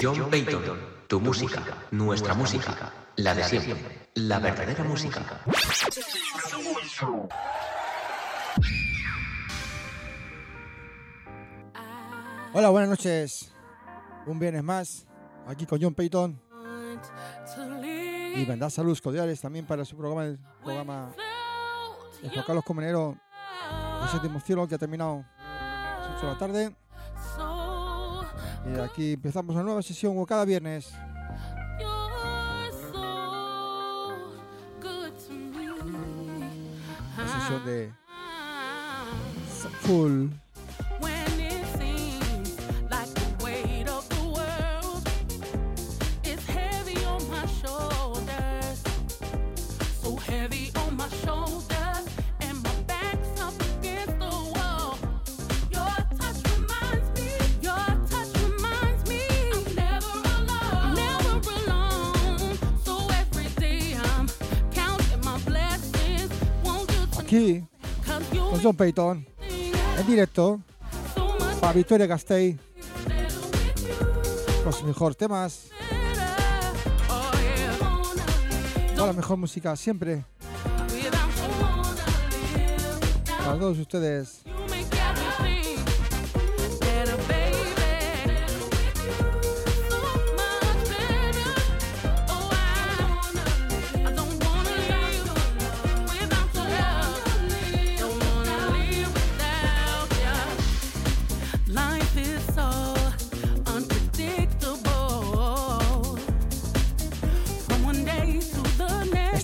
John Payton, tu música, nuestra música, la de siempre, la verdadera música. Hola, buenas noches. Un viernes más, aquí con John Payton. Y mandar saludos cordiales también para su programa, el programa de Juan Carlos Comenero, El séptimo cielo, que ha terminado a las 8 de la tarde. Y aquí empezamos una nueva sesión como cada viernes. Una sesión de full aquí. Con John Payton en directo. Para Victoria you. con sus mejores temas, toda la mejor música siempre. Para todos ustedes.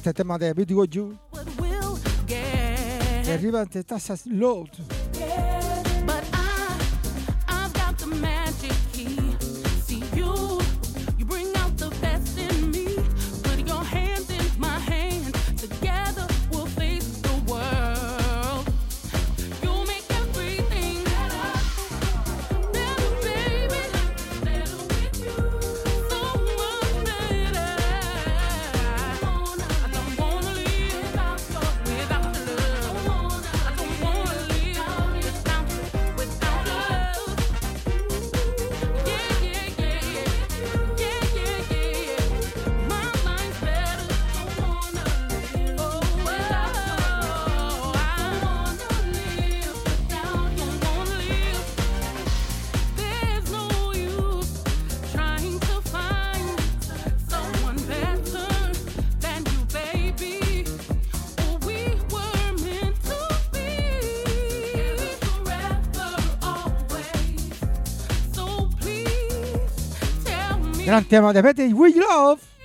Este tema de Beauty With You what we'll get. derriba ante tasas load. Tell me Gran tema de Betty We Love.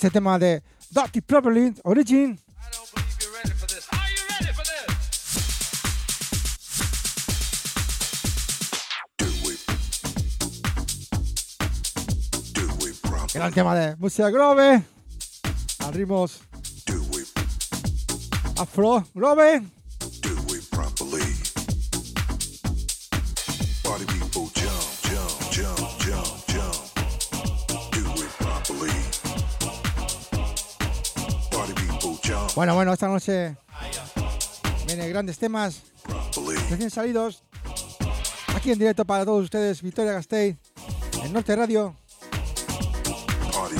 Este tema de Dirty Properly Origin. I don't believe you're ready for this. Are you ready for this? Gran tema de música grove. A ritmos afro grove. Bueno, bueno, esta noche viene grandes temas recién salidos. Aquí en directo para todos ustedes, Victoria Gasteiz, en Norte Radio,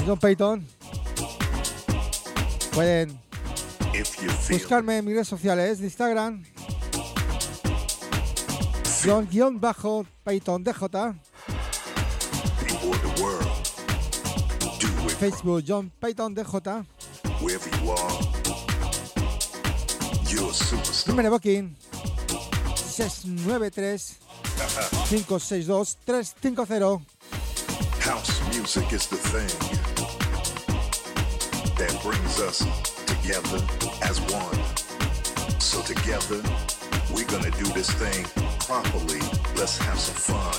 John Payton. Pueden buscarme en mis redes sociales de Instagram, John guion bajo Peyton DJ, Facebook John Peyton DJ, número de booking 693 562 350. House music is the thing that brings us together as one. So together, we're gonna do this thing properly. Let's have some fun.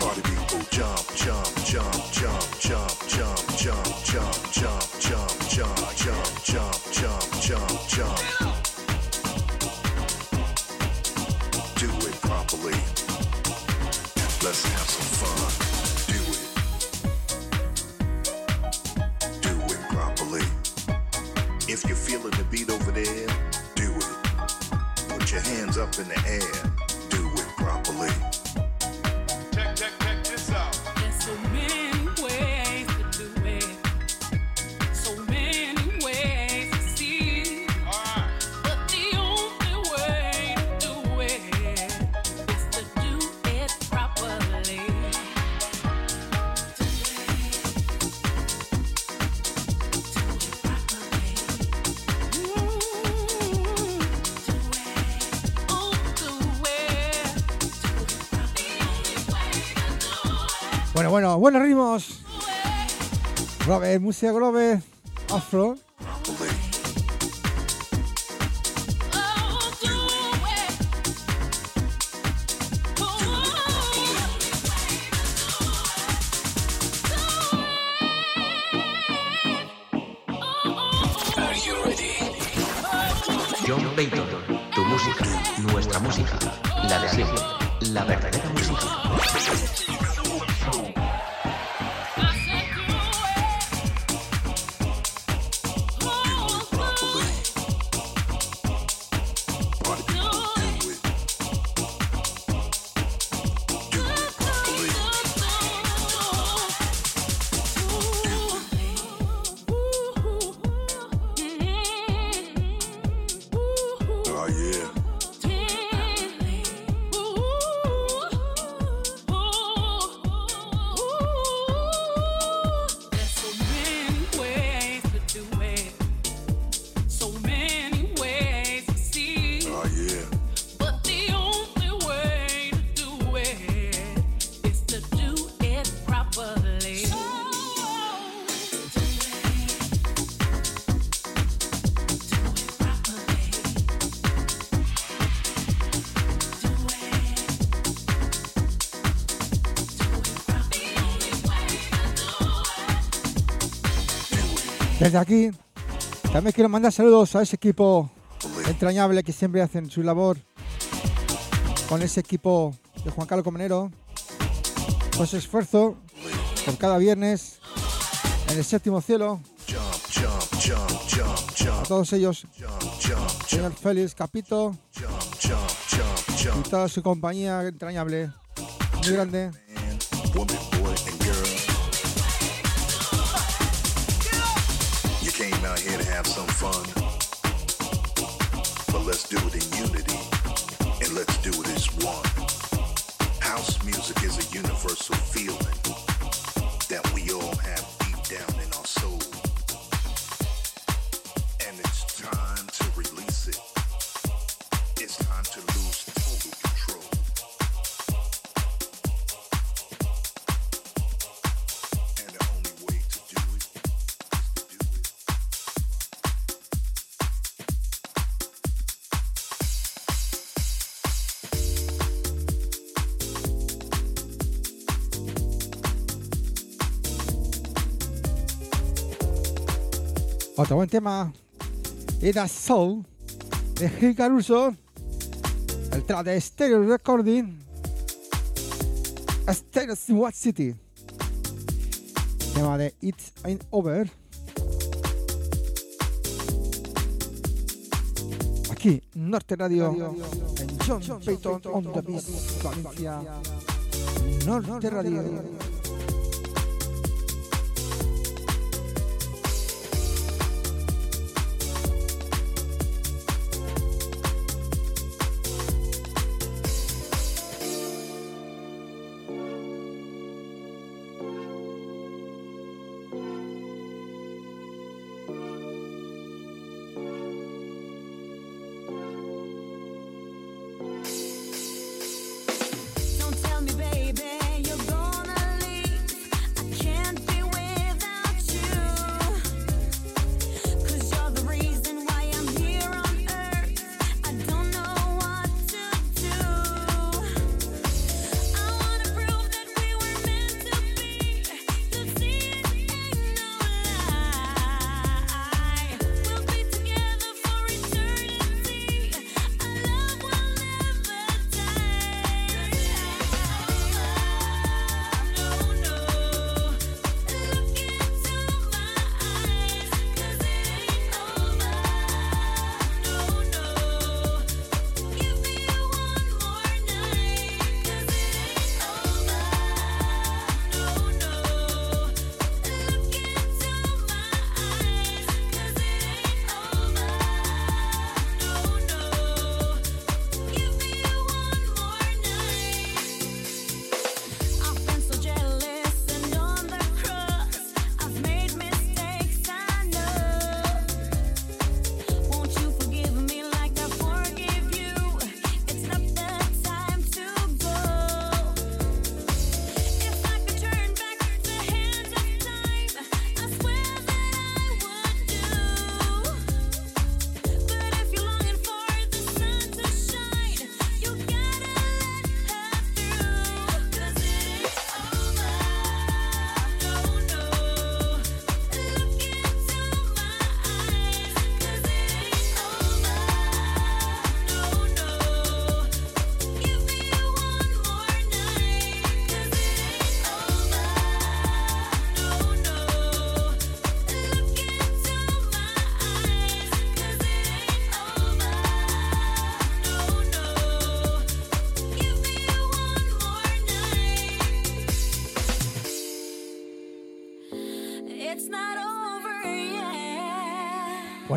Party people jump, jump, jump, jump, jump, jump, jump, jump, jump, jump, jump, up in the air. Buenos ritmos. Robert, música Grove, Afro. Desde aquí, también quiero mandar saludos a ese equipo entrañable que siempre hacen su labor con ese equipo de Juan Carlos Comenero, con su esfuerzo por cada viernes en el séptimo cielo. A todos ellos, señor Félix Capito y toda su compañía entrañable, muy grande. Otro buen tema. Era Soul de Gil Caruso, el track de Stereo Recording, Stereo What City, tema de It's Ain't Over. Aquí, Norte Radio, en John Payton on the Beat, Valencia, Norte Radio.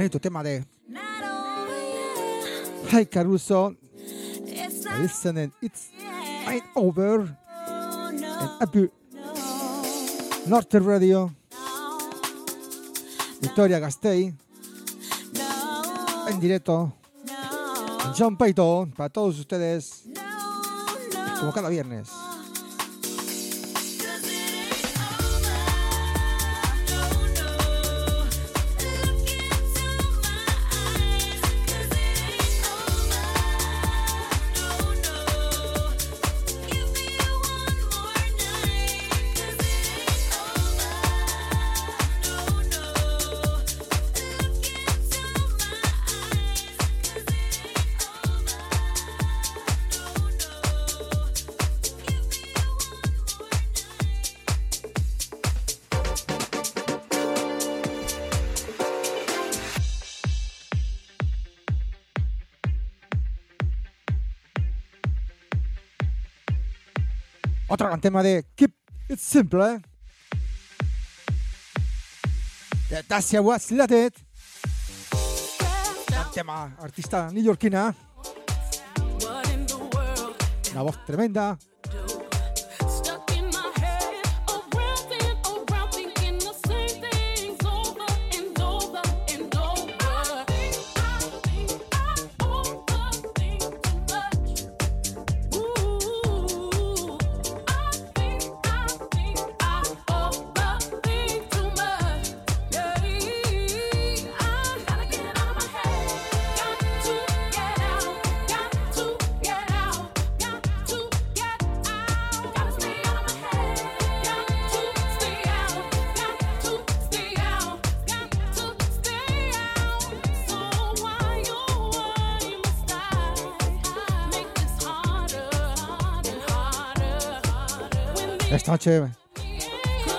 Bonito tema de Hi Caruso. Listening, it's ain't over. Norte Radio. Victoria Gastei. En directo. John Payton para todos ustedes. Como cada viernes. Gran tema de Keep It Simple. De Dacia Was Lated. Gran tema, artista neoyorquina. Una voz tremenda.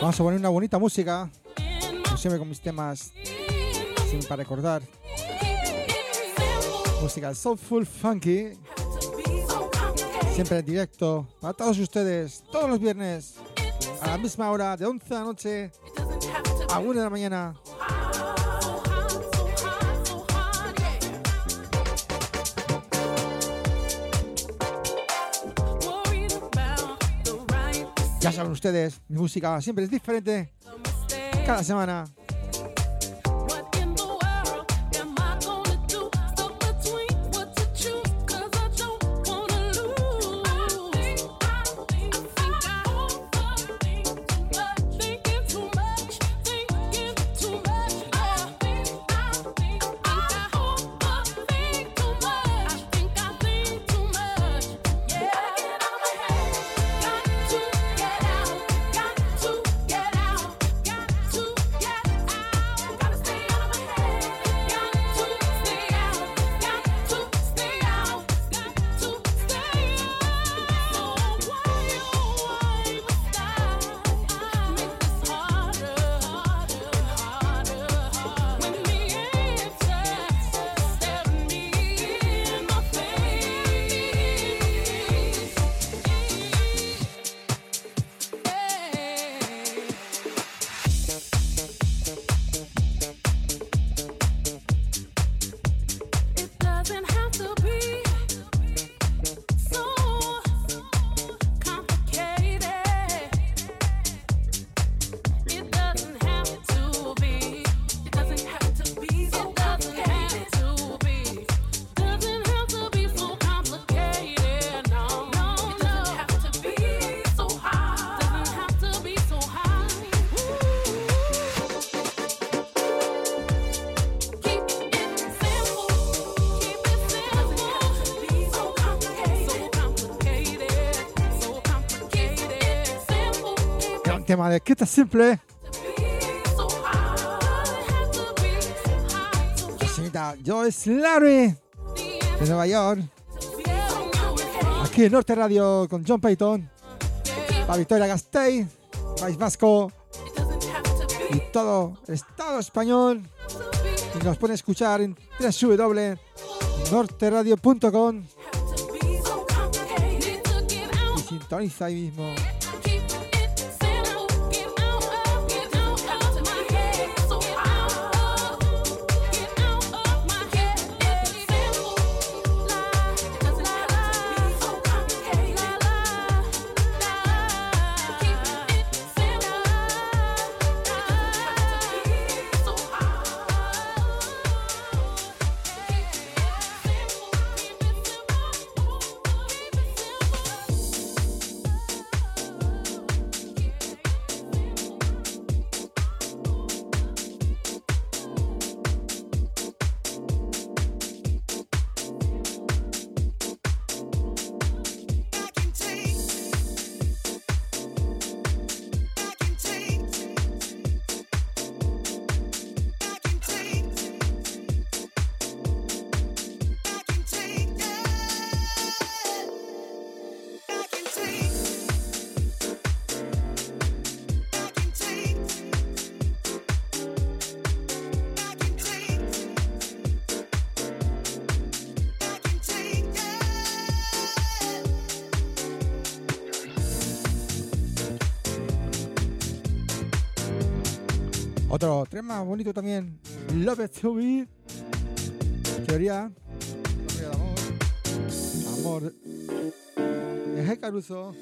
Vamos a poner una bonita música. Como siempre con mis temas sin para recordar. Música soulful, funky. Siempre en directo para todos ustedes. Todos los viernes a la misma hora de 11 de la noche a 1 de la mañana. Ya saben ustedes, mi música siempre es diferente cada semana. De Quita Simple. La señorita Joyce Larry de Nueva York. Aquí en Norte Radio con John Payton. Para Victoria Gastei. País Vasco. Y todo Estado español. Y nos pueden escuchar en www.norteradio.com y sintoniza ahí mismo. Tema bonito también. Love It To Be. Teoría. Teoría de amor. Amor. G. Caruso.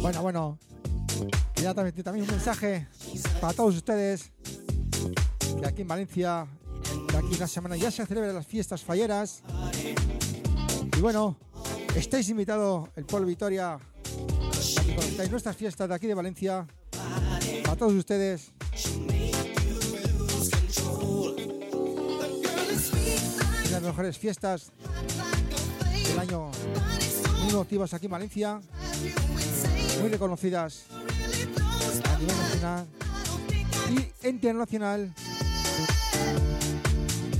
Bueno, bueno. Ya también, también un mensaje para todos ustedes. Que aquí en Valencia, de aquí una semana ya se celebran las fiestas falleras. Y bueno, estáis invitados, el pueblo Vitoria, a conozcáis nuestras fiestas de aquí de Valencia. Para todos ustedes. Las mejores fiestas del año muy emotivas aquí en Valencia, muy reconocidas a nivel nacional y internacional.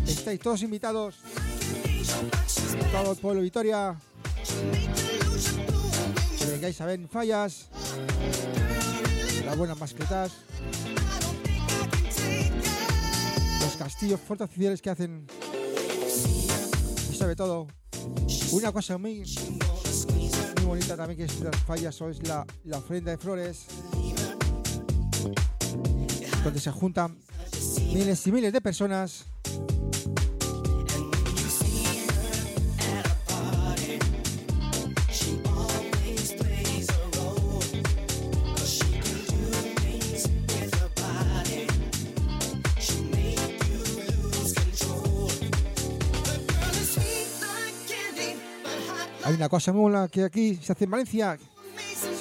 Estáis todos invitados, todo el pueblo Vitoria, que vengáis a ver fallas, las buenas mascletas, los castillos fortificados que hacen. Y sobre todo. Una cosa muy muy bonita también que es las fallas o es la, la ofrenda de flores. Donde se juntan miles y miles de personas Una cosa buena que aquí se hace en Valencia.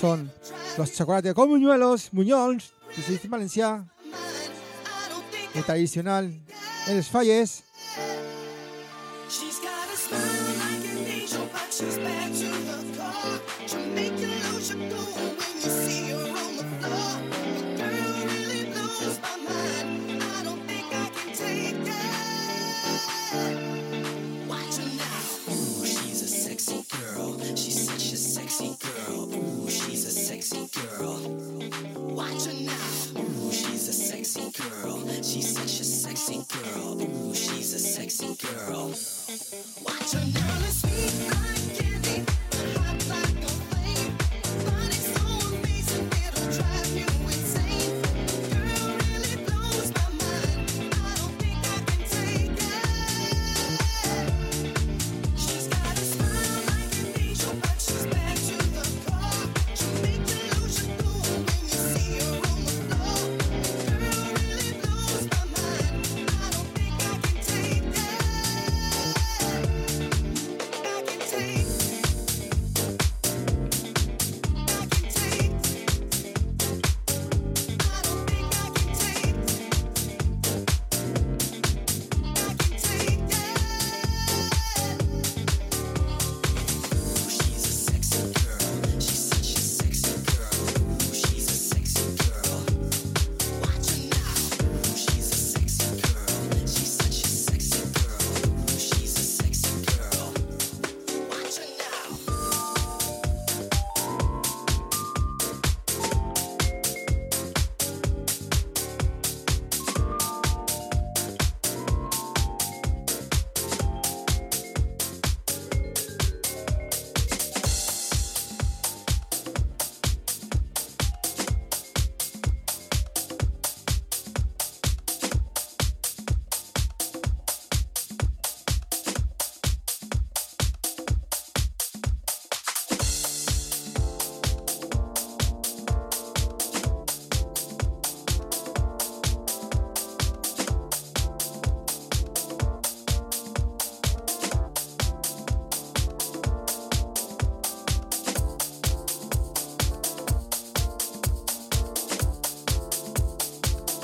Son los chocolates con muñuelos, muñols, que se dice en Valencia. El tradicional en los falles. Watch another.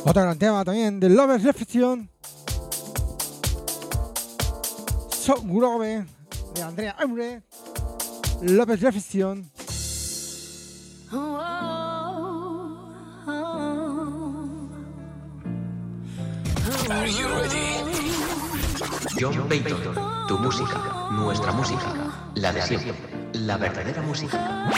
Otro gran tema también de Lovers Reflection. So Grove de Andrea Emre. Lovers Reflection. John Payton, tu música, nuestra música, la de siempre, la verdadera música.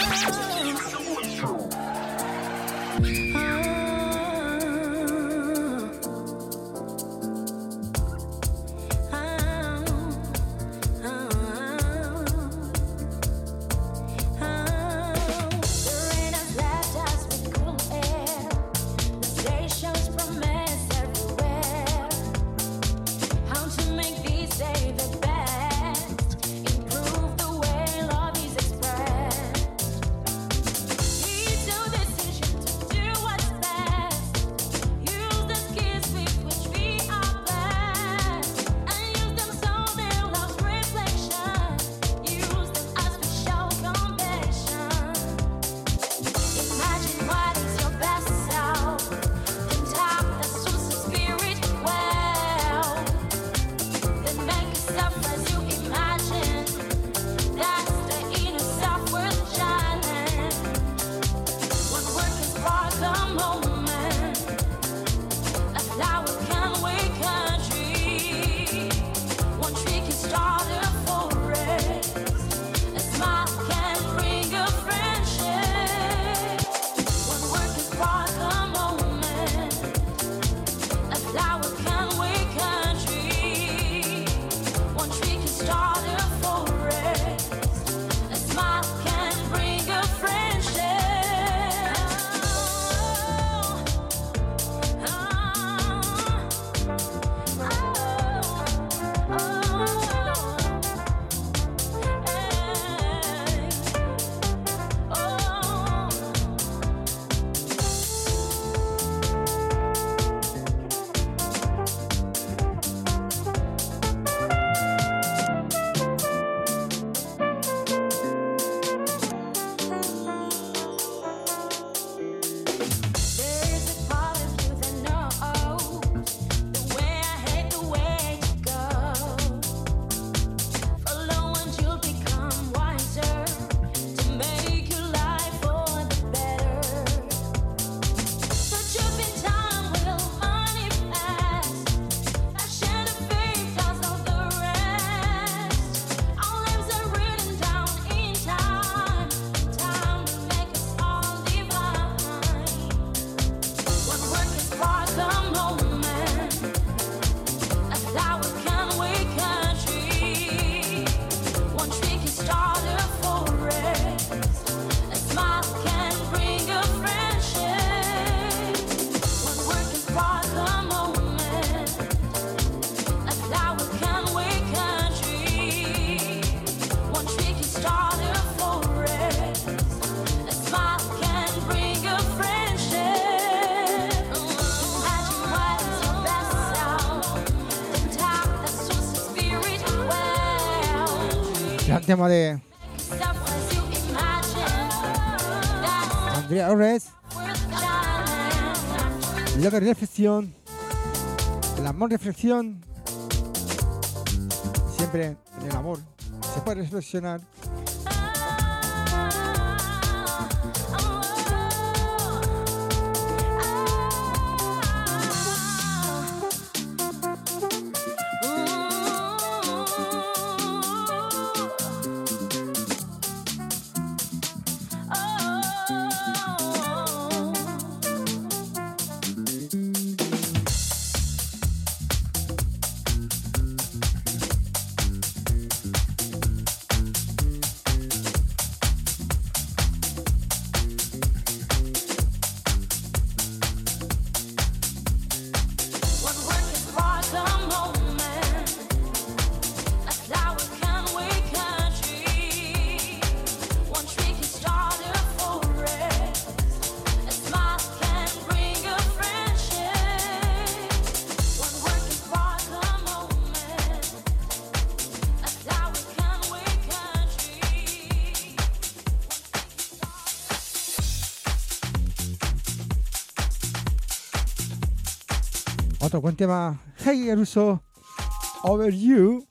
tema de Andrea Orez. La reflexión, el amor reflexión, siempre en el amor se puede reflexionar. stato quanti va Hey Russo Over You.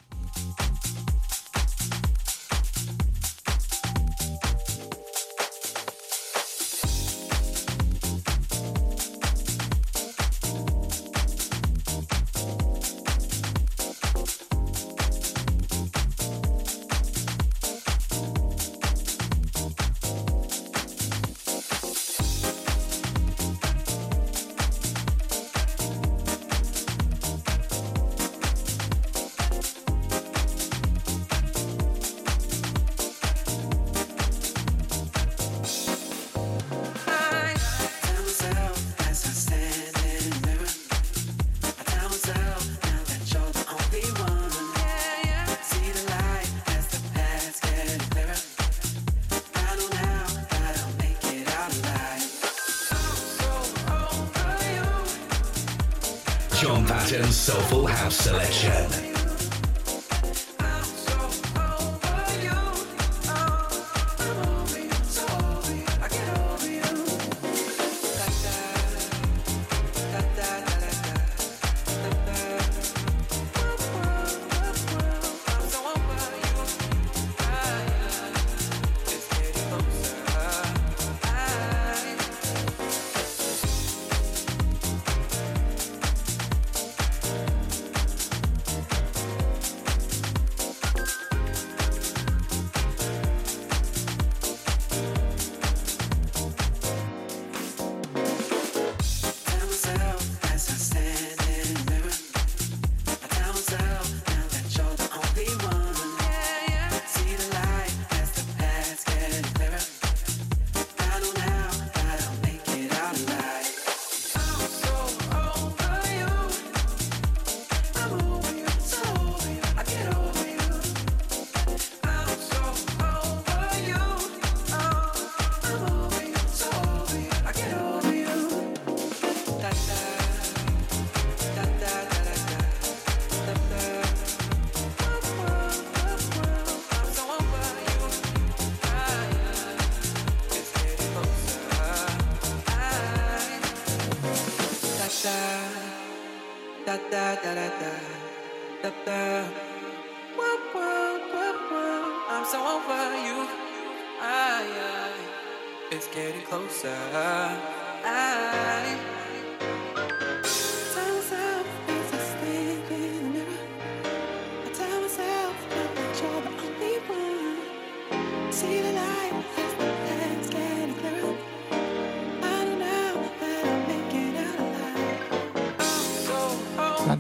inside.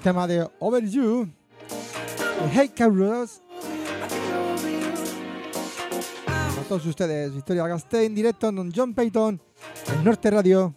Tema de Overdue. Hey Carlos todos ustedes. Victoria Gasteiz en directo en John Payton, en Norte Radio.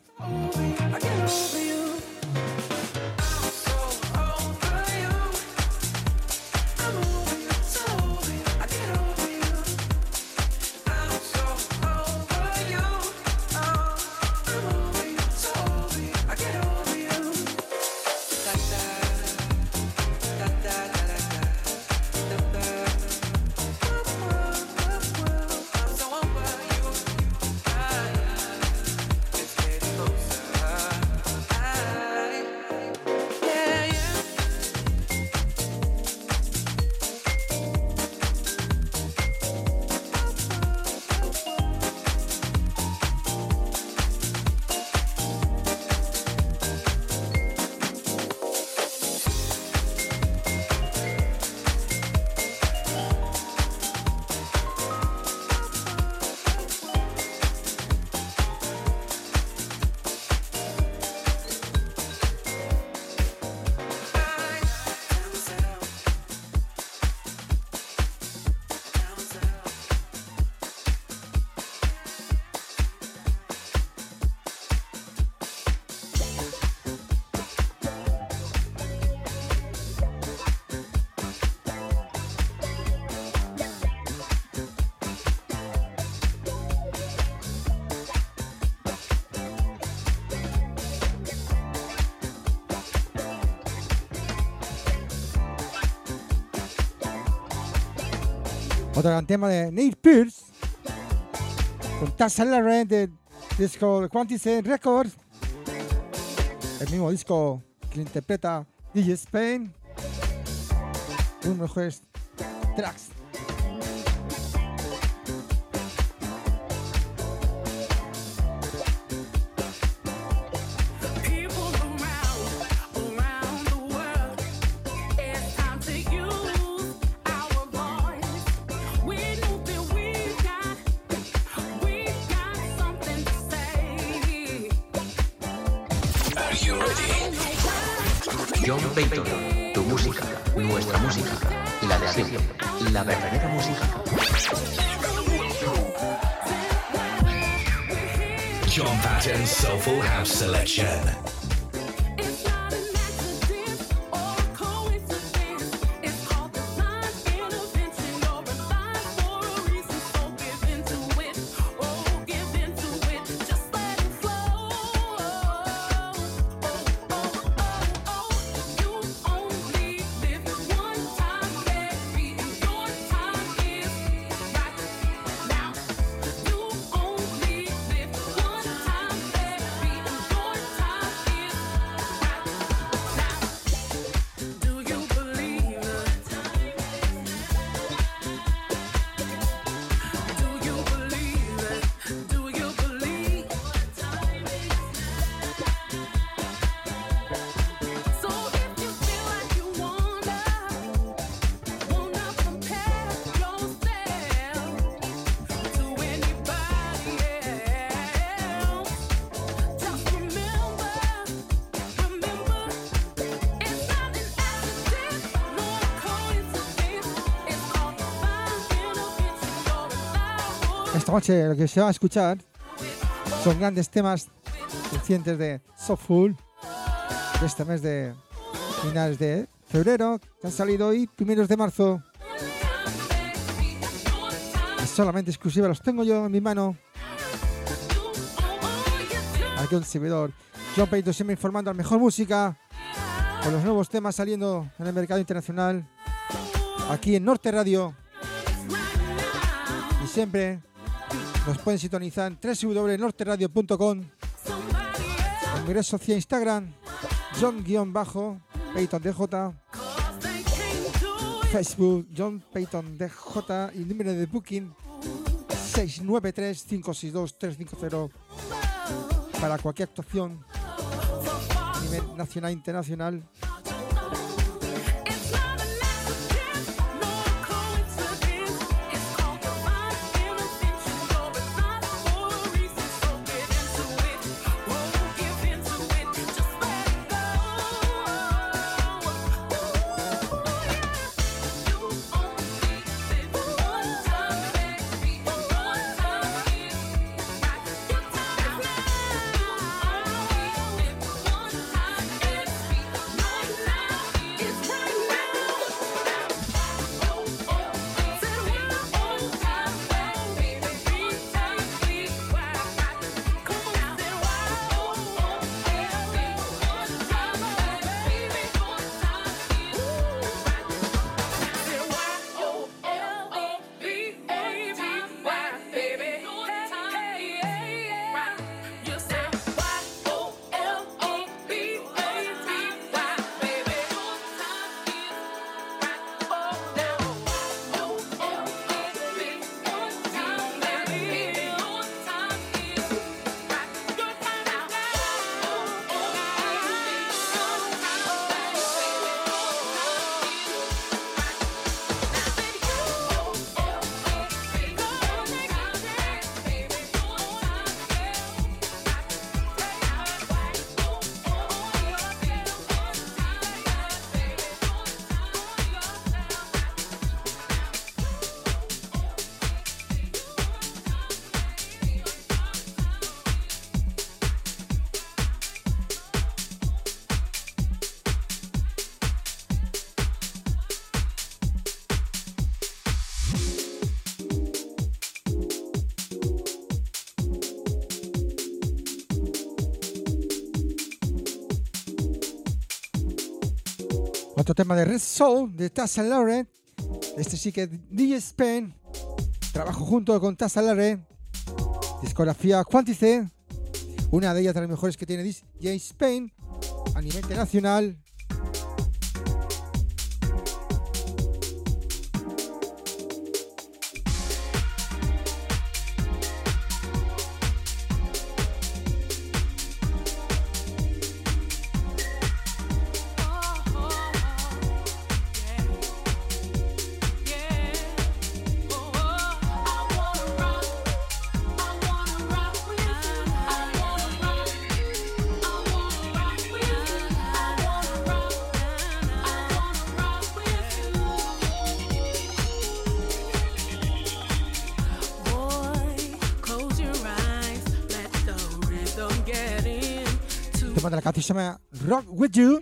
Otro gran tema de Nate Pierce con Tassa Larrent de disco Quantity Records. El mismo disco que interpreta DJ Spain. Uno de los tracks. Noche lo que se va a escuchar son grandes temas recientes de Soulful de este mes de finales de febrero que han salido hoy, primeros de marzo. Es solamente exclusiva, los tengo yo en mi mano. Aquí un servidor. John Payton siempre informando a mejor música con los nuevos temas saliendo en el mercado internacional. Aquí en Norte Radio. Y siempre nos pueden sintonizar en www.norteradio.com. Red social Instagram, John-Payton DJ. Facebook, John Payton DJ. Y número de booking 693-562-350 para cualquier actuación a nivel nacional e internacional. Otro tema de Red Soul de Tassa Lawrence. Este sí que es DJ Spain. Trabajo junto con Tassa Lawrence. Discografía Quantity. Una de ellas de las mejores que tiene DJ Spain a nivel internacional. Sama Rock With You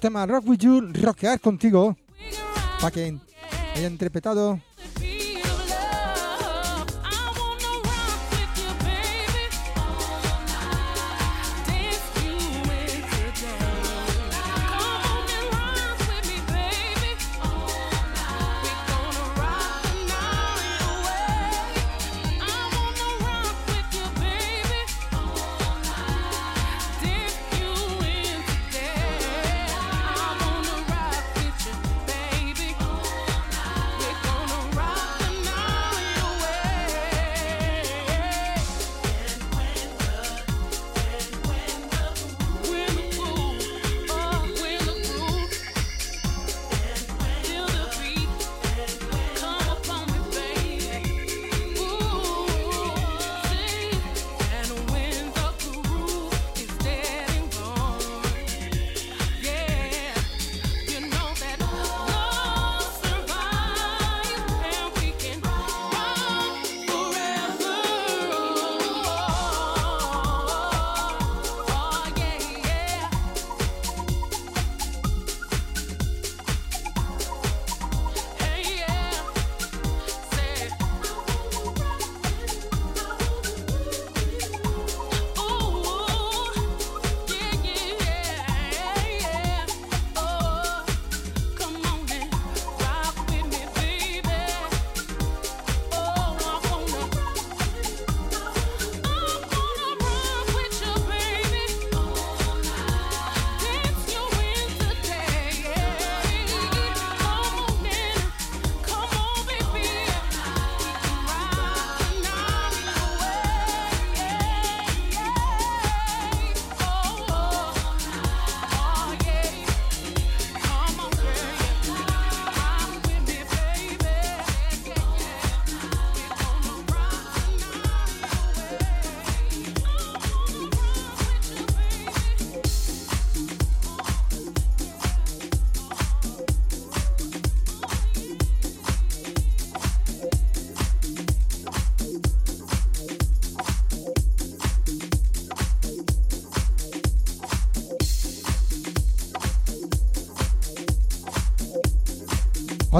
tema Rock With You, Rockear Contigo, para que haya interpretado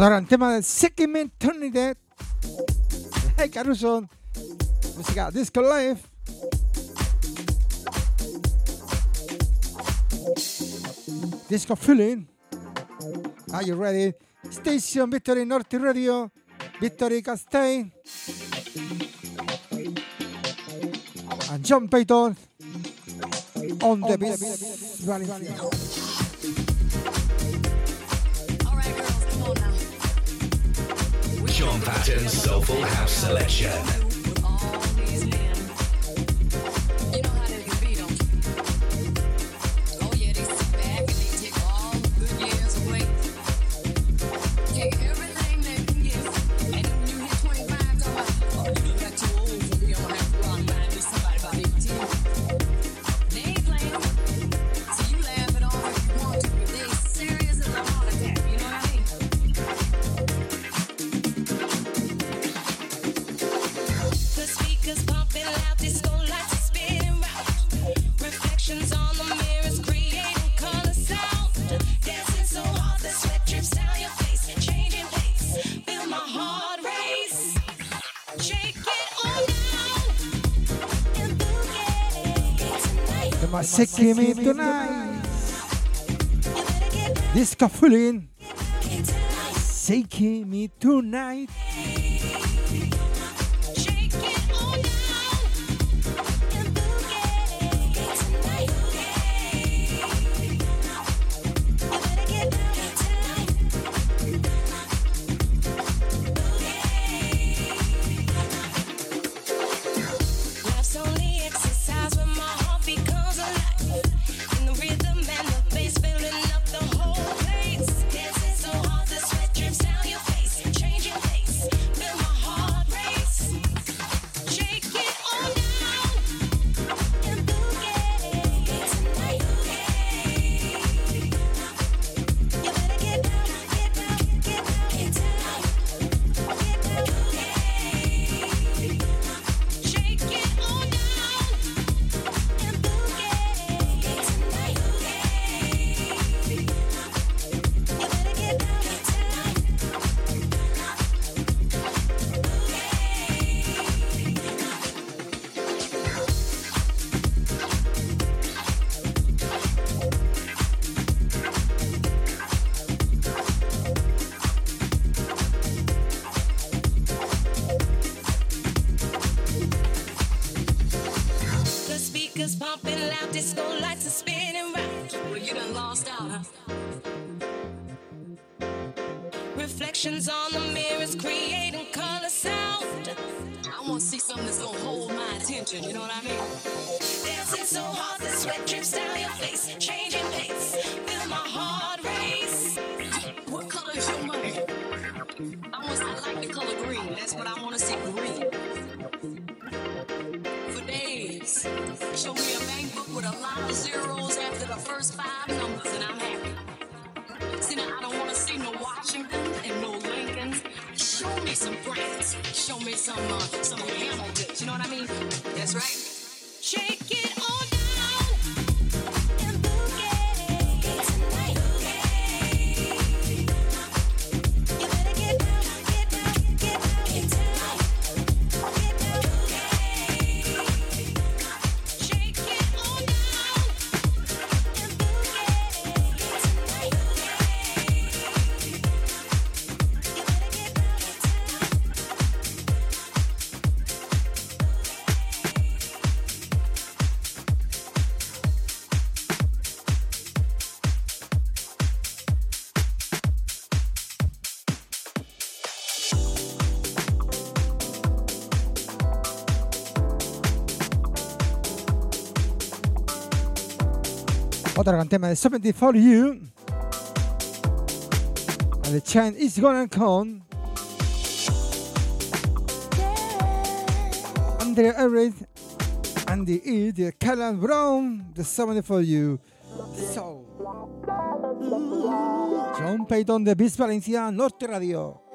오늘은 테마는 세기맨 턴리데 가루손 música Disco Life. Disco Feeling. Are you ready? Station Victory Norte Radio. Victory Castell and John Payton. On, the beat. John Patton's Soulful House Selection. Take me, me tonight. tonight. This Kathleen. Take me tonight. Pumping loud, disco lights are spinning round. Well, you done lost out. Reflections on the mirrors creating color sound. I want to see something that's gonna hold my attention. You know what I mean? Dancing so hard, the sweat drips down your face, changing pace. Show me a bank book with a lot of zeros after the first five numbers, and I'm happy. See, now I don't want to see no Washingtons and no Lincolns. Show me some Grants. Show me some uh, some Hamiltons. You know what I mean? That's right. Shake it Gran tema de 70 for You. And the chant is gonna come. Andrea Everett, Andy E, the Callan Brown, the 70 for You. So. John Payton de Bis Valencia, Norte Radio.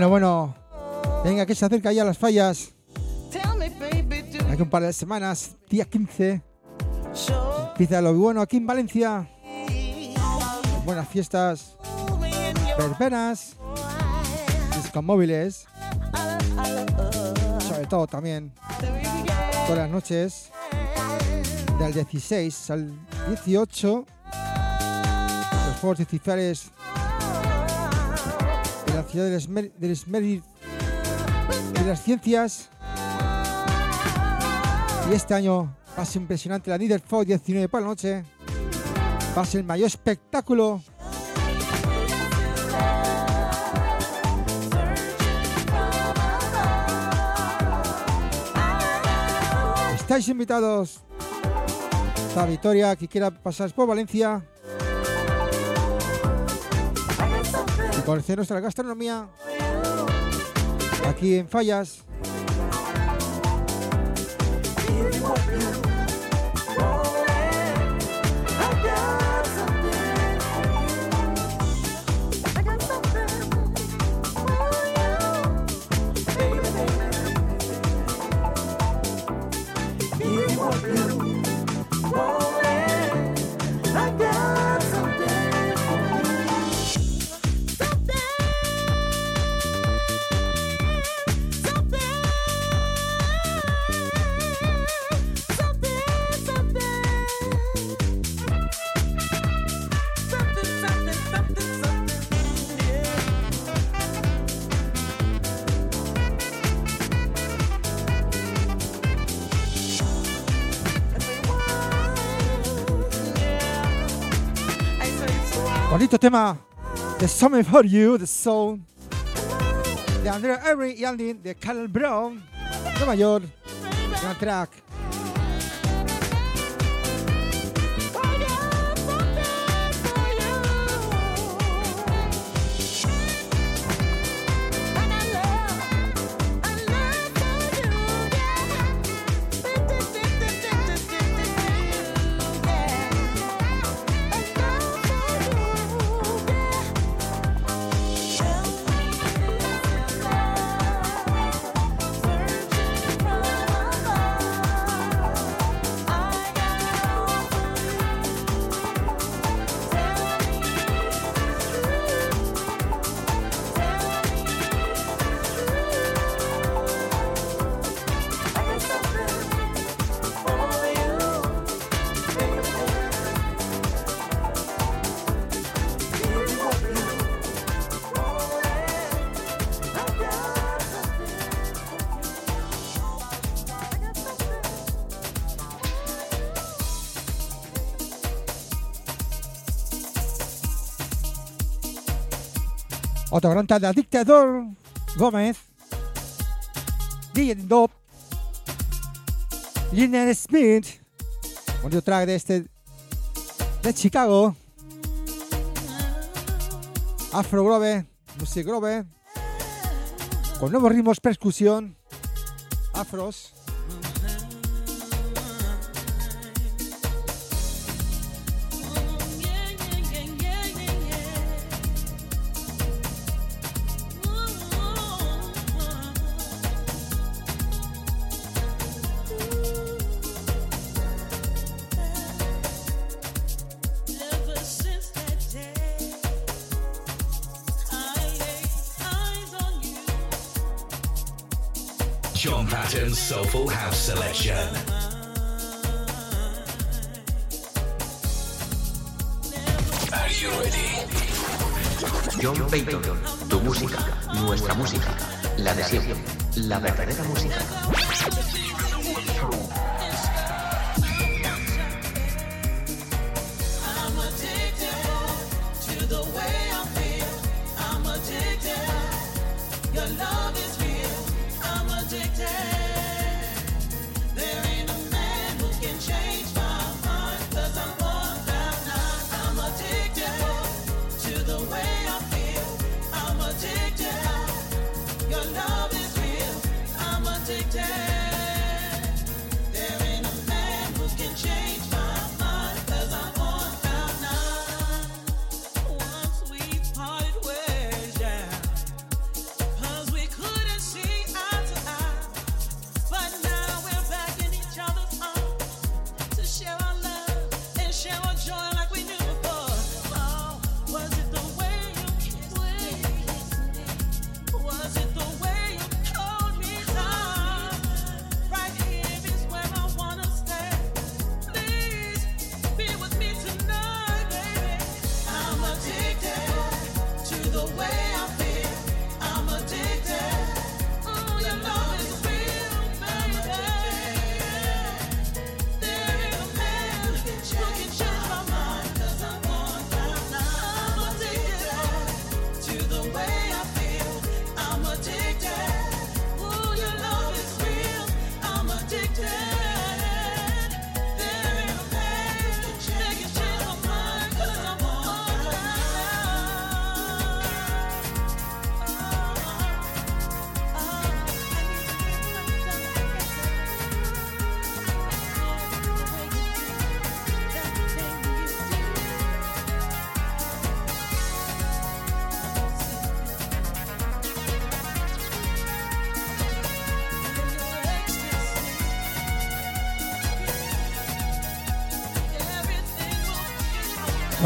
Bueno, bueno. Venga, que se acerca ya las fallas. Hay un par de semanas, día 15. show Empieza lo bueno aquí en Valencia. Buenas fiestas, verbenas, discos móviles, sobre todo también todas las noches, del 16 al 18, los Juegos la del Esmer- de las ciencias. Y este año va a ser impresionante la Niederfog 19 por la noche. Va a ser el mayor espectáculo. Estáis invitados. La Victoria, que quiera pasar por Valencia conocer nuestra gastronomía aquí en Fallas. Tema. The Summer for You, The Soul. De Andrea Avery y Andy, de Carol Brown. Nueva York. Gran track. Otro gran de Dictador Gómez. DJ Dop. Lionel Smith. Bonito track de este. De Chicago. Afro Grove. Music Grove. Con nuevos ritmos, percusión. Afros. John Patton's Soulful House Selection. Are you? John Payton, tu música, nuestra música, la de siempre, la verdadera música.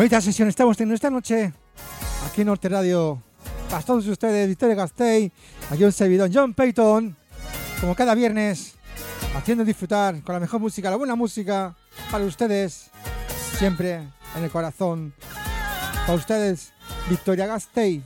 Bonita sesión estamos teniendo esta noche aquí en Norte Radio. Para todos ustedes, Victoria Gastei, aquí un servidor John Payton, como cada viernes, haciendo disfrutar con la mejor música, la buena música para ustedes, siempre en el corazón. Para ustedes, Victoria Gastei.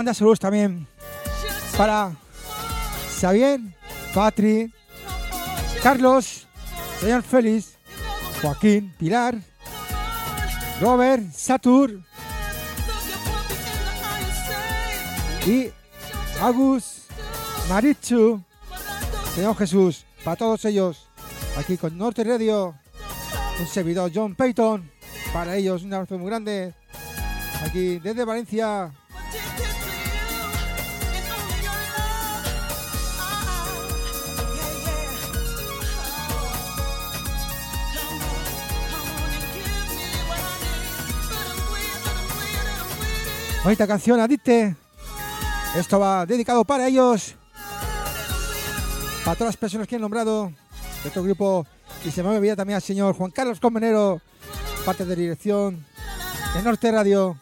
Mandar saludos también para Xavier, Patri, Carlos, señor Félix, Joaquín, Pilar, Robert, Satur y Agus, Marichu, Señor Jesús, para todos ellos, aquí con Norte Radio, un servidor John Payton, para ellos un abrazo muy grande, aquí desde Valencia. Bonita canción, Adicte. Esto va dedicado para ellos. Para todas las personas que han nombrado de este grupo. Y se me olvida también al señor Juan Carlos Comenero, parte de dirección de Norte Radio.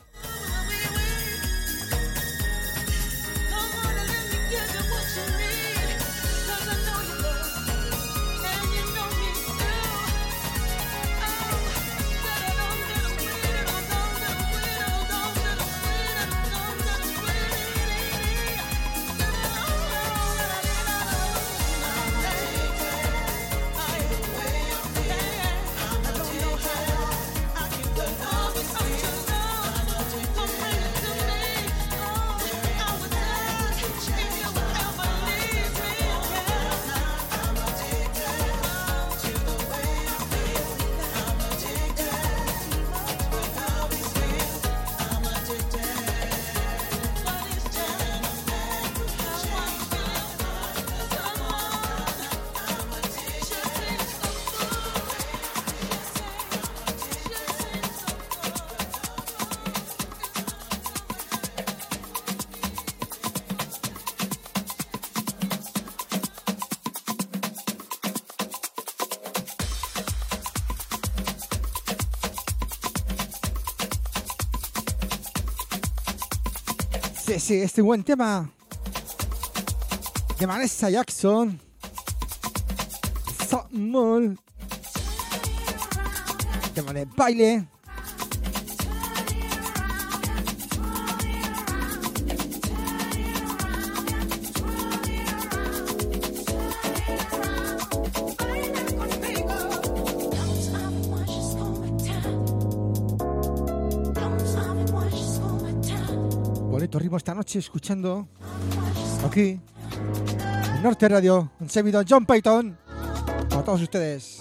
Sí, este buen tema de Vanessa Jackson. Somos. Tema de baile. Escuchando aquí en Norte Radio, un servidor John Payton. Para todos ustedes.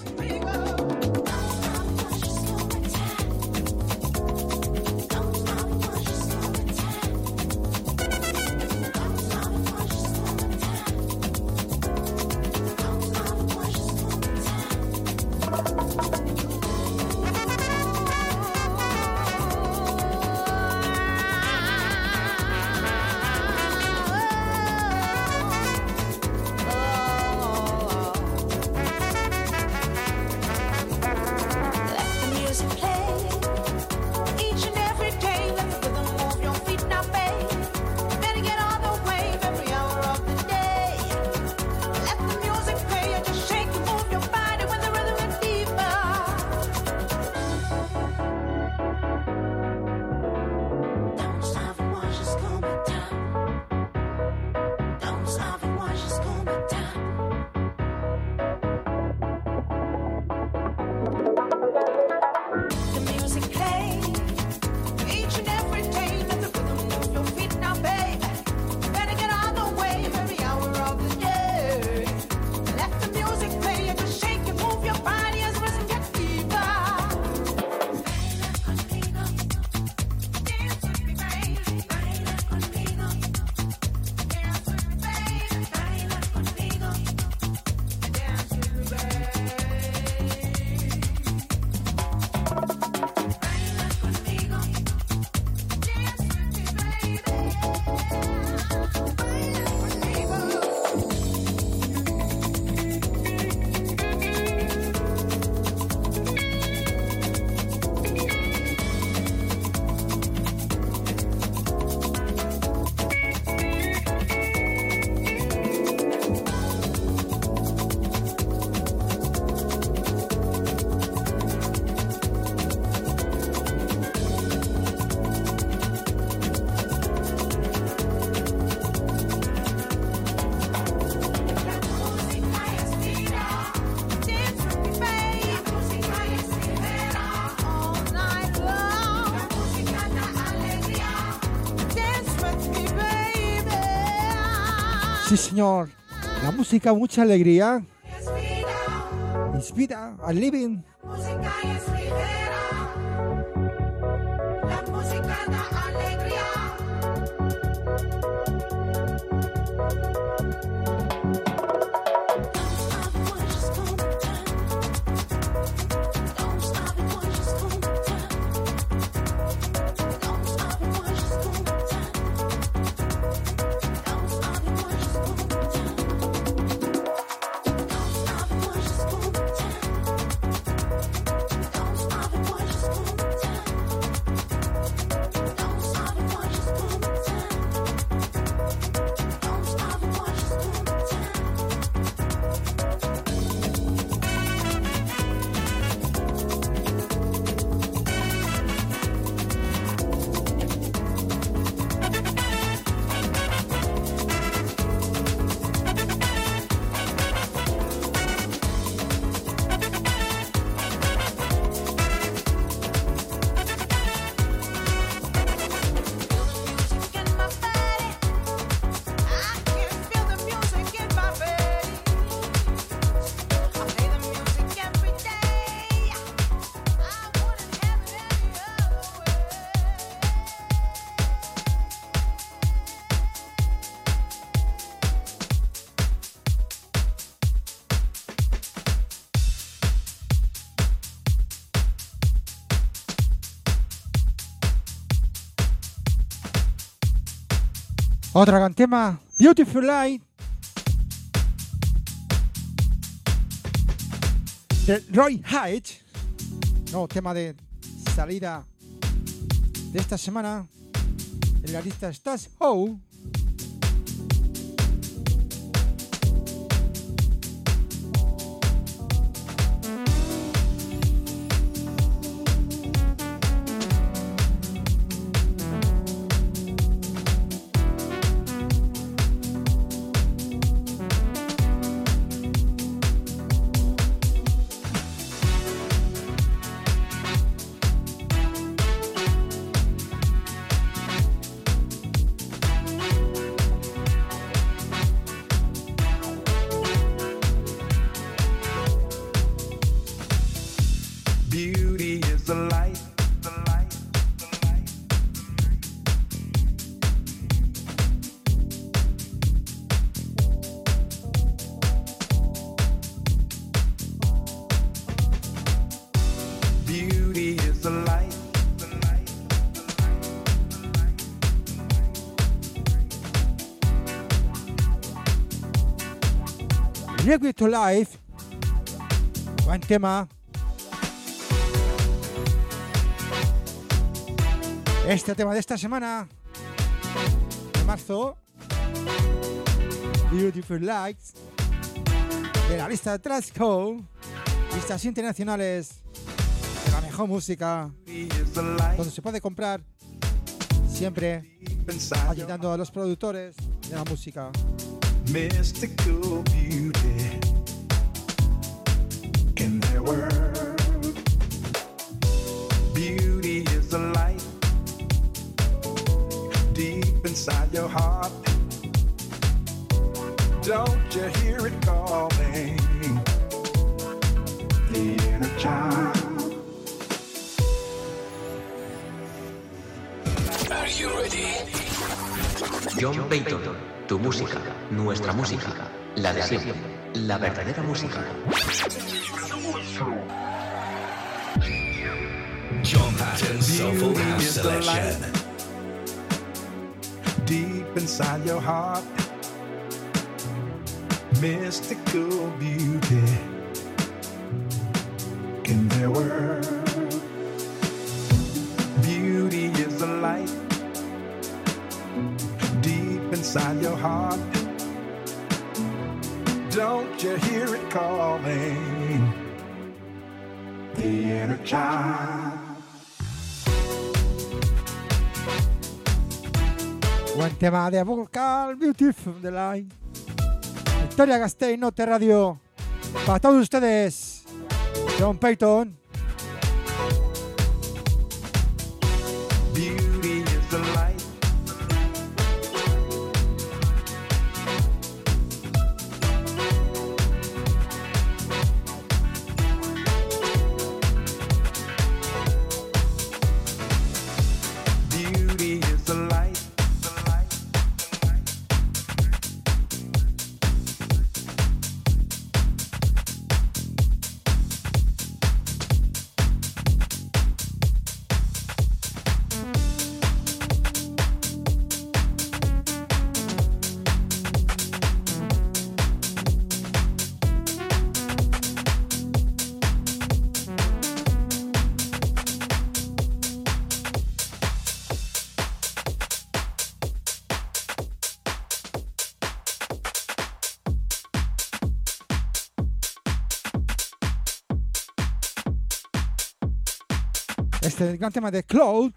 Sí, señor. La música, mucha alegría. Inspira al living. Otra gran tema. Beautiful Light. De Roy Hyde. No, tema de salida de esta semana. En la lista estás How. Liquid to Life. Buen tema. Este tema de esta semana, de marzo, Beautiful Lights, de la lista de Trasco, listas internacionales de la mejor música, donde se puede comprar siempre ayudando a los productores de la música. Mystical beauty in their world. Beauty is the light deep inside your heart. Don't you hear it calling? The inner child. Are you ready? John Payton, tu música, nuestra música, la de siempre, la verdadera música. John Soulful House. Selection. deep inside your heart. Mystical beauty in their world. Beauty is the light inside your heart. Don't you hear it calling? The inner child. Buen tema de Vocal Beautiful de la Victoria Gasteiz, Note Radio. Para todos ustedes, John Payton. gran tema de Cloud,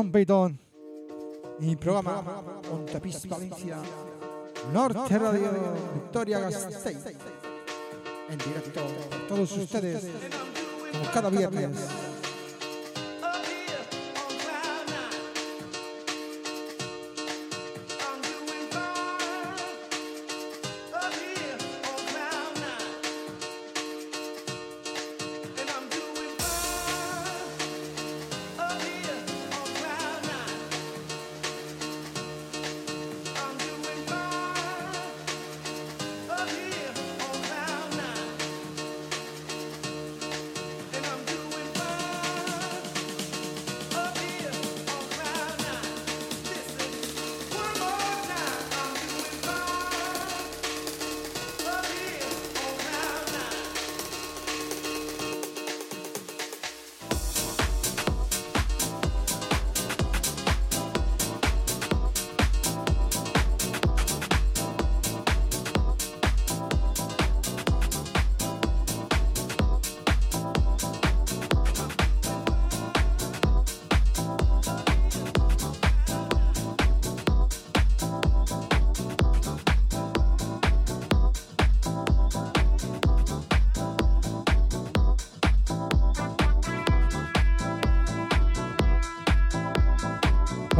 trompetón. Y programa Montapiz Valencia, Norte Radio, Victoria Gasteiz. En directo, todos ustedes, como cada viernes.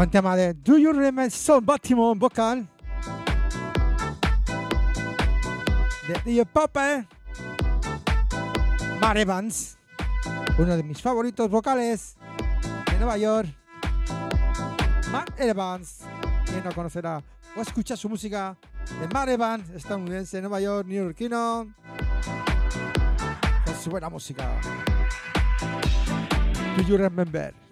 buen tema Do You Remember Somebody More vocal de DJ Pope ¿eh? Mar Evans. Uno de mis favoritos vocales de Nueva York. Mar Evans. Quien no conocerá o escucha su música de Mar Evans estadounidense Nueva York New neoyorquino. Con su buena música. Do You Remember.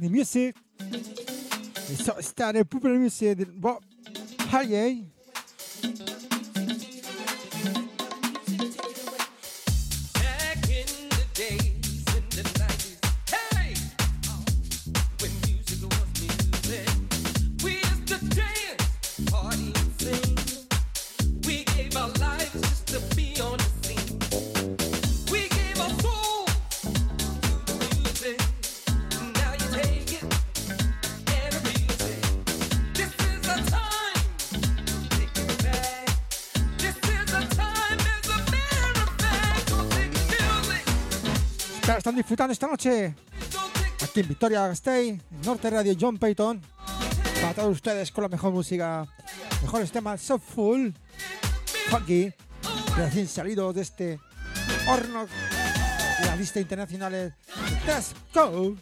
med music. Vi startar på med music. Vad? Hej! disfrutando esta noche aquí en Victoria Gasteiz, Norte Radio John Payton. Para todos ustedes con la mejor música, mejores temas, soulful, funky, recién salidos de este horno de la lista internacional de Let's Go.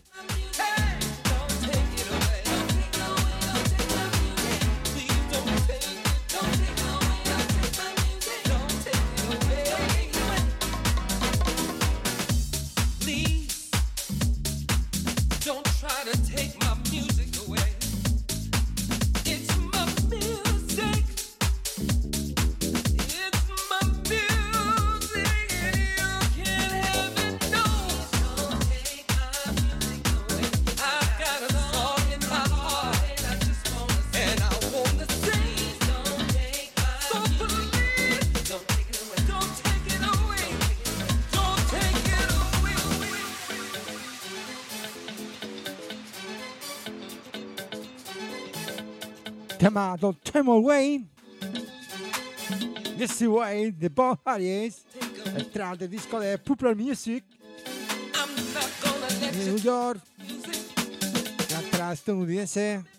llama The Tremor Wayne. Jesse Wayne de Bob Harris. Entrada del disco de Popular Music. New York. La estadounidense.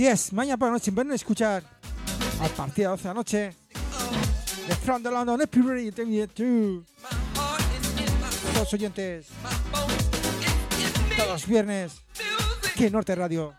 Así es, mañana por la noche ven a escuchar a partir de las 12 de la noche. De From the London Epiphany Todos oyentes, todos los viernes, aquí en Norte Radio.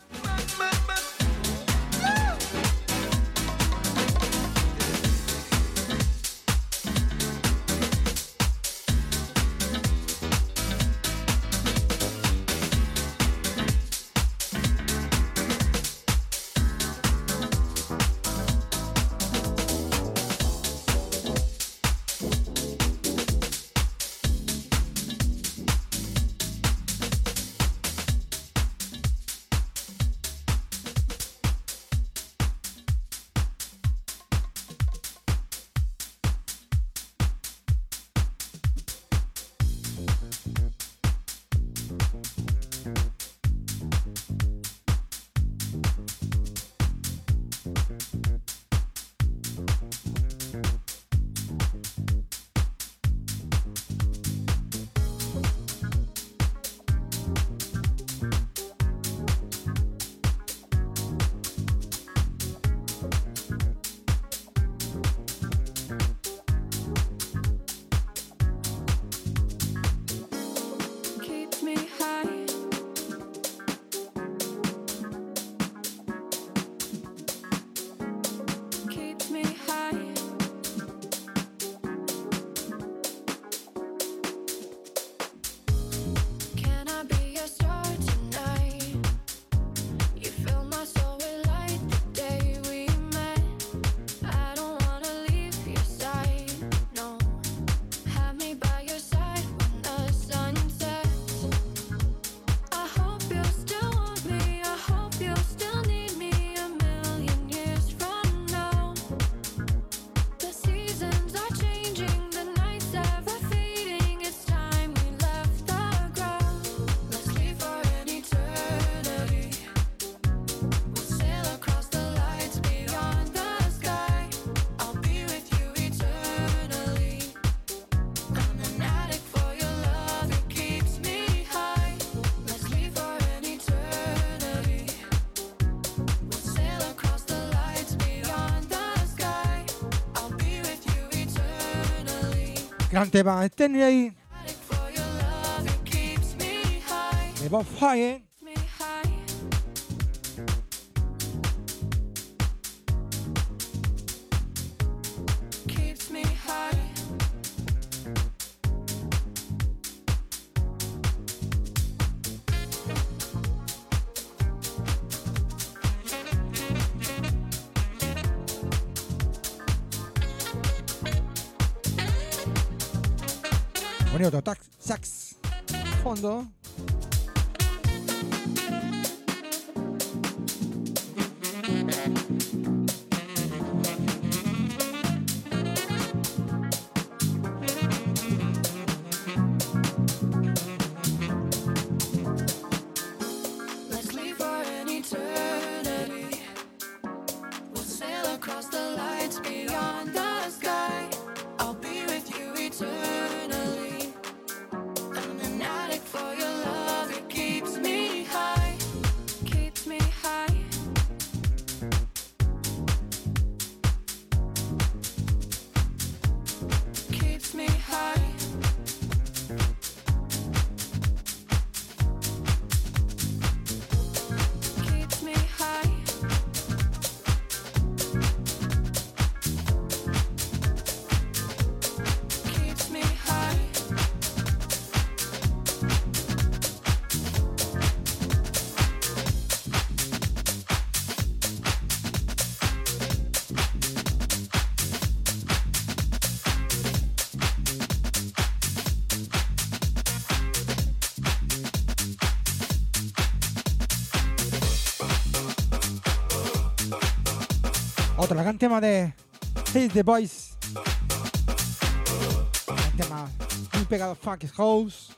impresionante va. Stanley de Bob Fire. Sax. Fondo. Tema de Hate the Boys. Un tema muy pegado Funk House.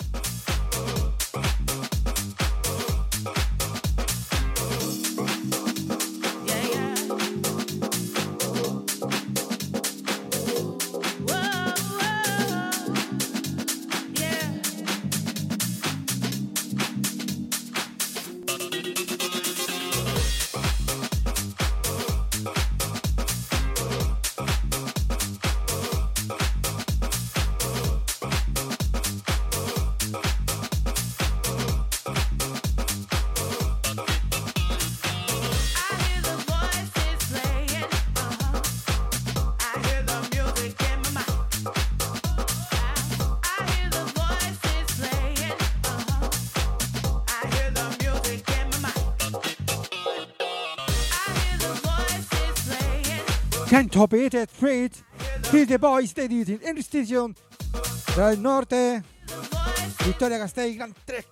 Can't beat it, Fred. Hate the Boys de Duty en Station del Norte. Victoria Gasteiz, Gran Trek.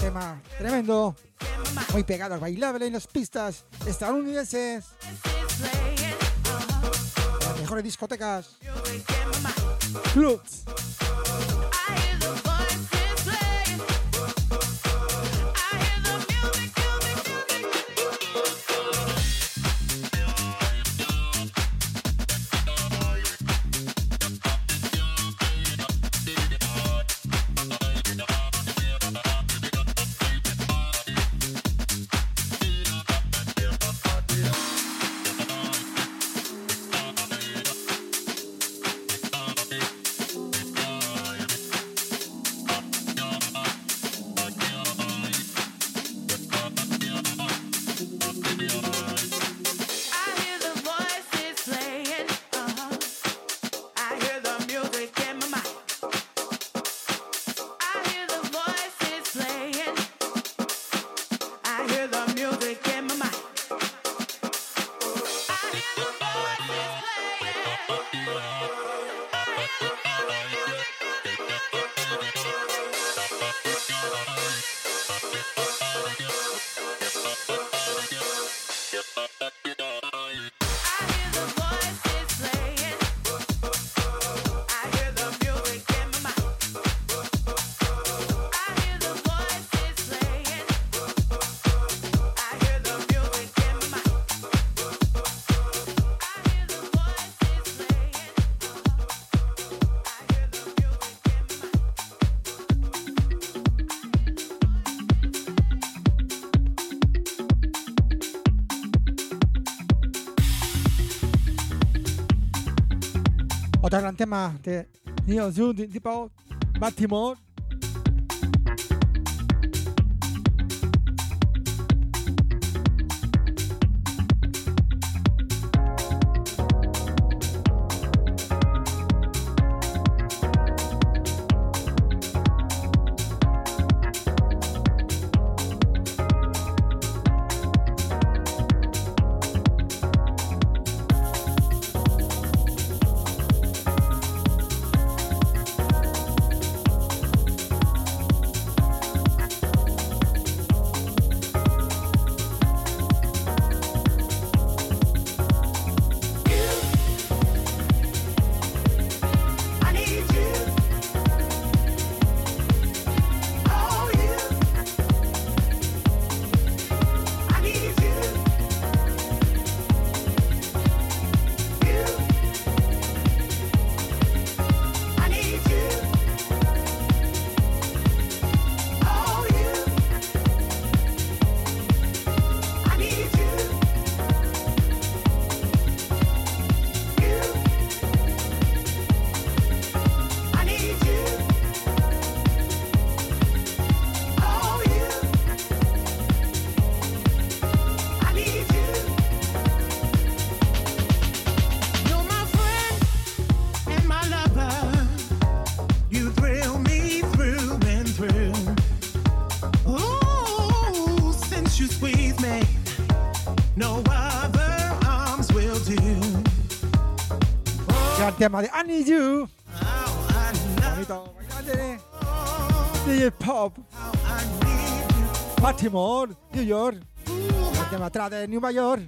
Tema tremendo. Muy pegado, bailable en las pistas estadounidenses. Las mejores discotecas. Clubs. Otro gran tema de Neo Zoom, de tipo Baltimore. tema de I Need You. Bonito, bailale. DJ Pop. Baltimore, New York. El tema atrás de Nueva York.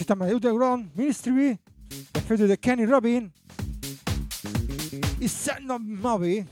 este tema de Underground Ministry, después de Kenny Robin y Sandom Moby.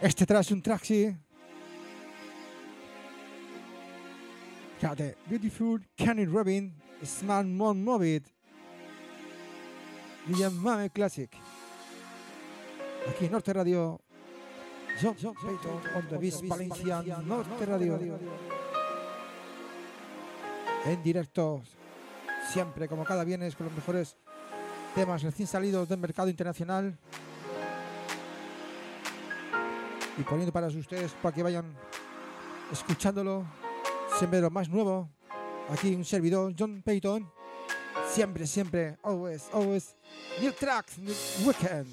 Este track es un taxi. Fíjate, Beautiful, Kenny Robin, Smart Mon. William Mame Classic. Aquí en Norte Radio. John Payton on the Beast Valencia Norte Radio. En directo, siempre como cada viernes con los mejores temas recién salidos del mercado internacional. Y poniendo para ustedes para que vayan escuchándolo. Siempre lo más nuevo. Aquí un servidor, John Payton. Siempre, siempre, always, always. New tracks, new weekend.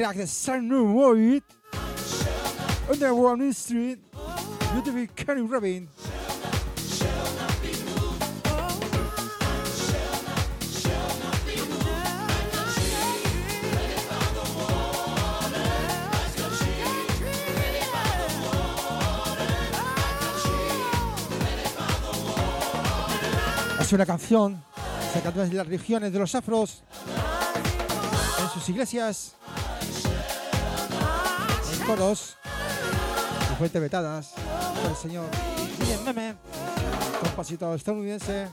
De Sun Void. Underworld New Street. Beautiful Kenny Robin. Es una canción canta desde las regiones de los afros en sus iglesias, coros, y fue interpretadas por el señor Meme, compositor estadounidense.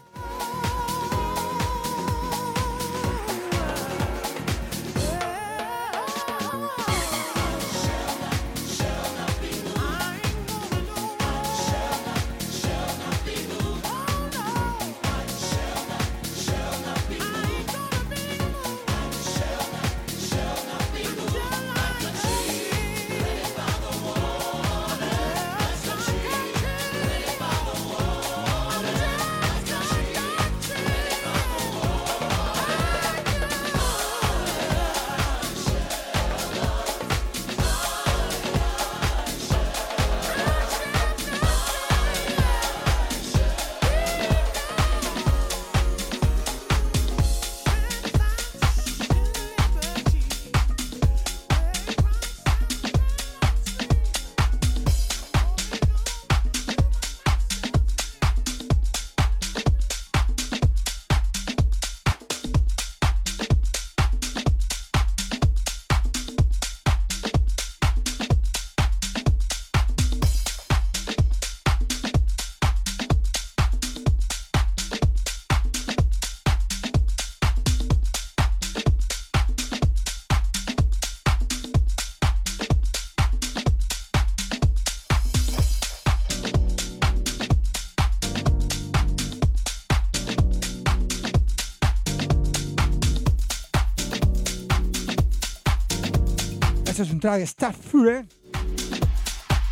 central Starfire,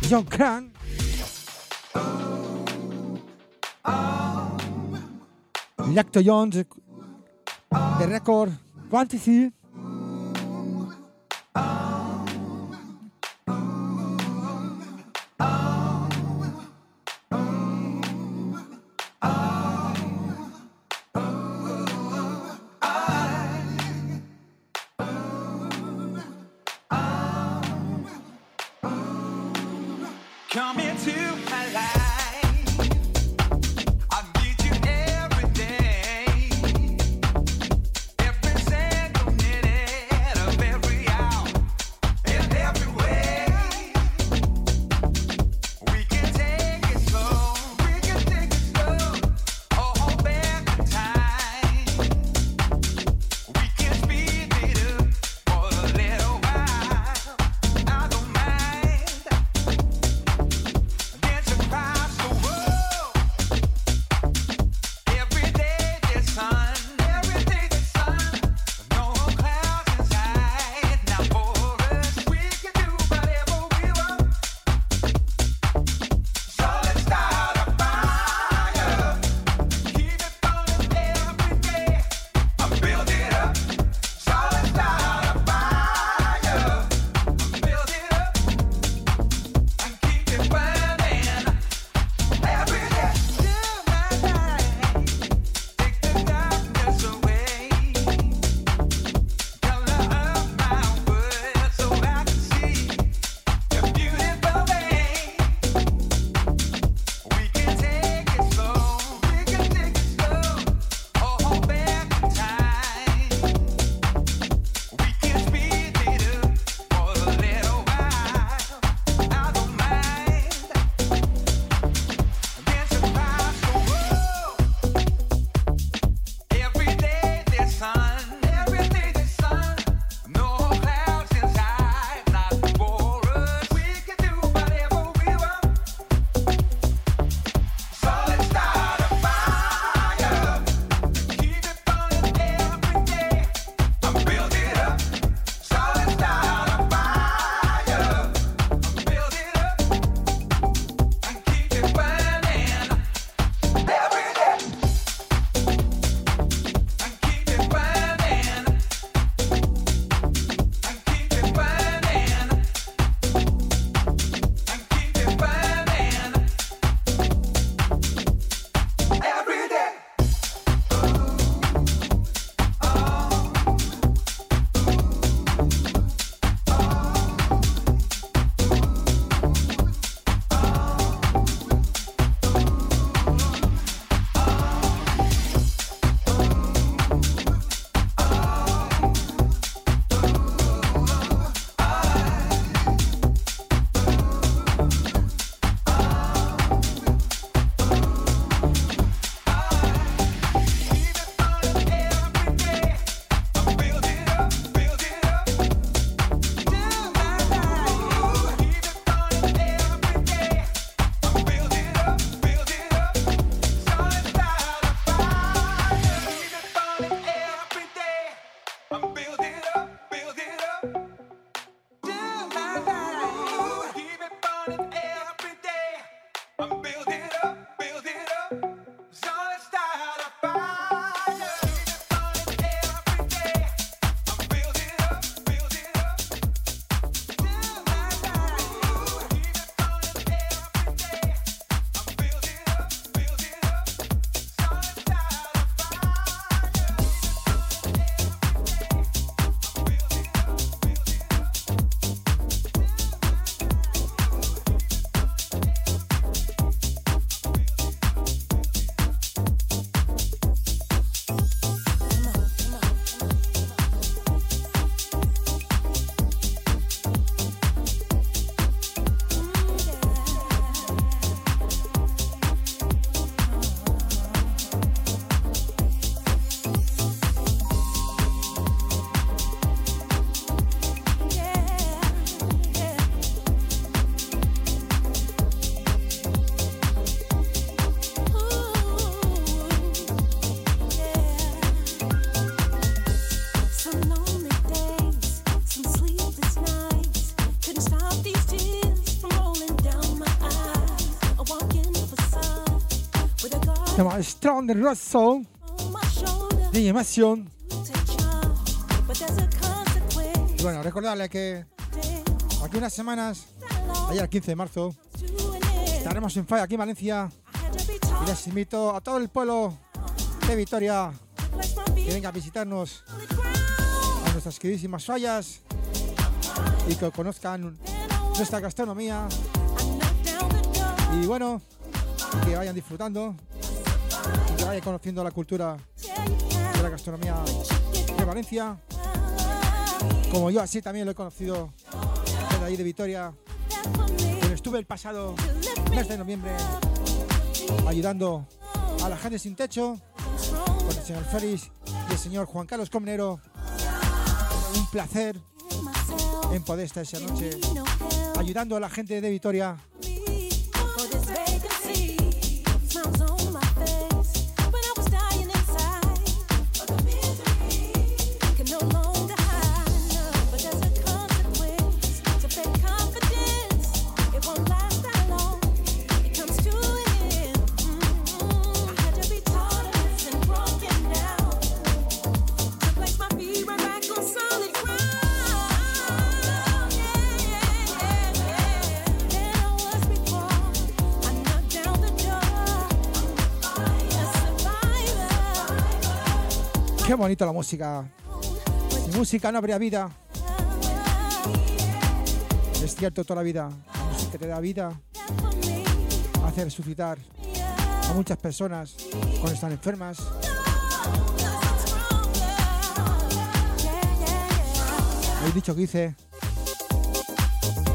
John Crank. Lacto Jones, The Record, Quantity, Strong and Russell. DJ Masion. Y bueno, recordarle que aquí unas semanas, ayer el 15 de marzo, estaremos en Falla aquí en Valencia. Y les invito a todo el pueblo de Vitoria que venga a visitarnos a nuestras queridísimas fallas y que conozcan nuestra gastronomía. Y bueno, que vayan disfrutando vayan conociendo la cultura de la gastronomía de Valencia. Como yo así también lo he conocido desde ahí de Vitoria. Pero estuve el pasado mes de noviembre ayudando a la gente sin techo con el señor Félix y el señor Juan Carlos Comnero. Un placer en poder estar esa noche ayudando a la gente de Vitoria bonito la música. Sin música no habría vida. Es cierto toda la vida. La música te da vida. Hace resucitar a muchas personas cuando están enfermas. Hay dicho que dice,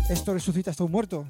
esto resucita hasta un muerto.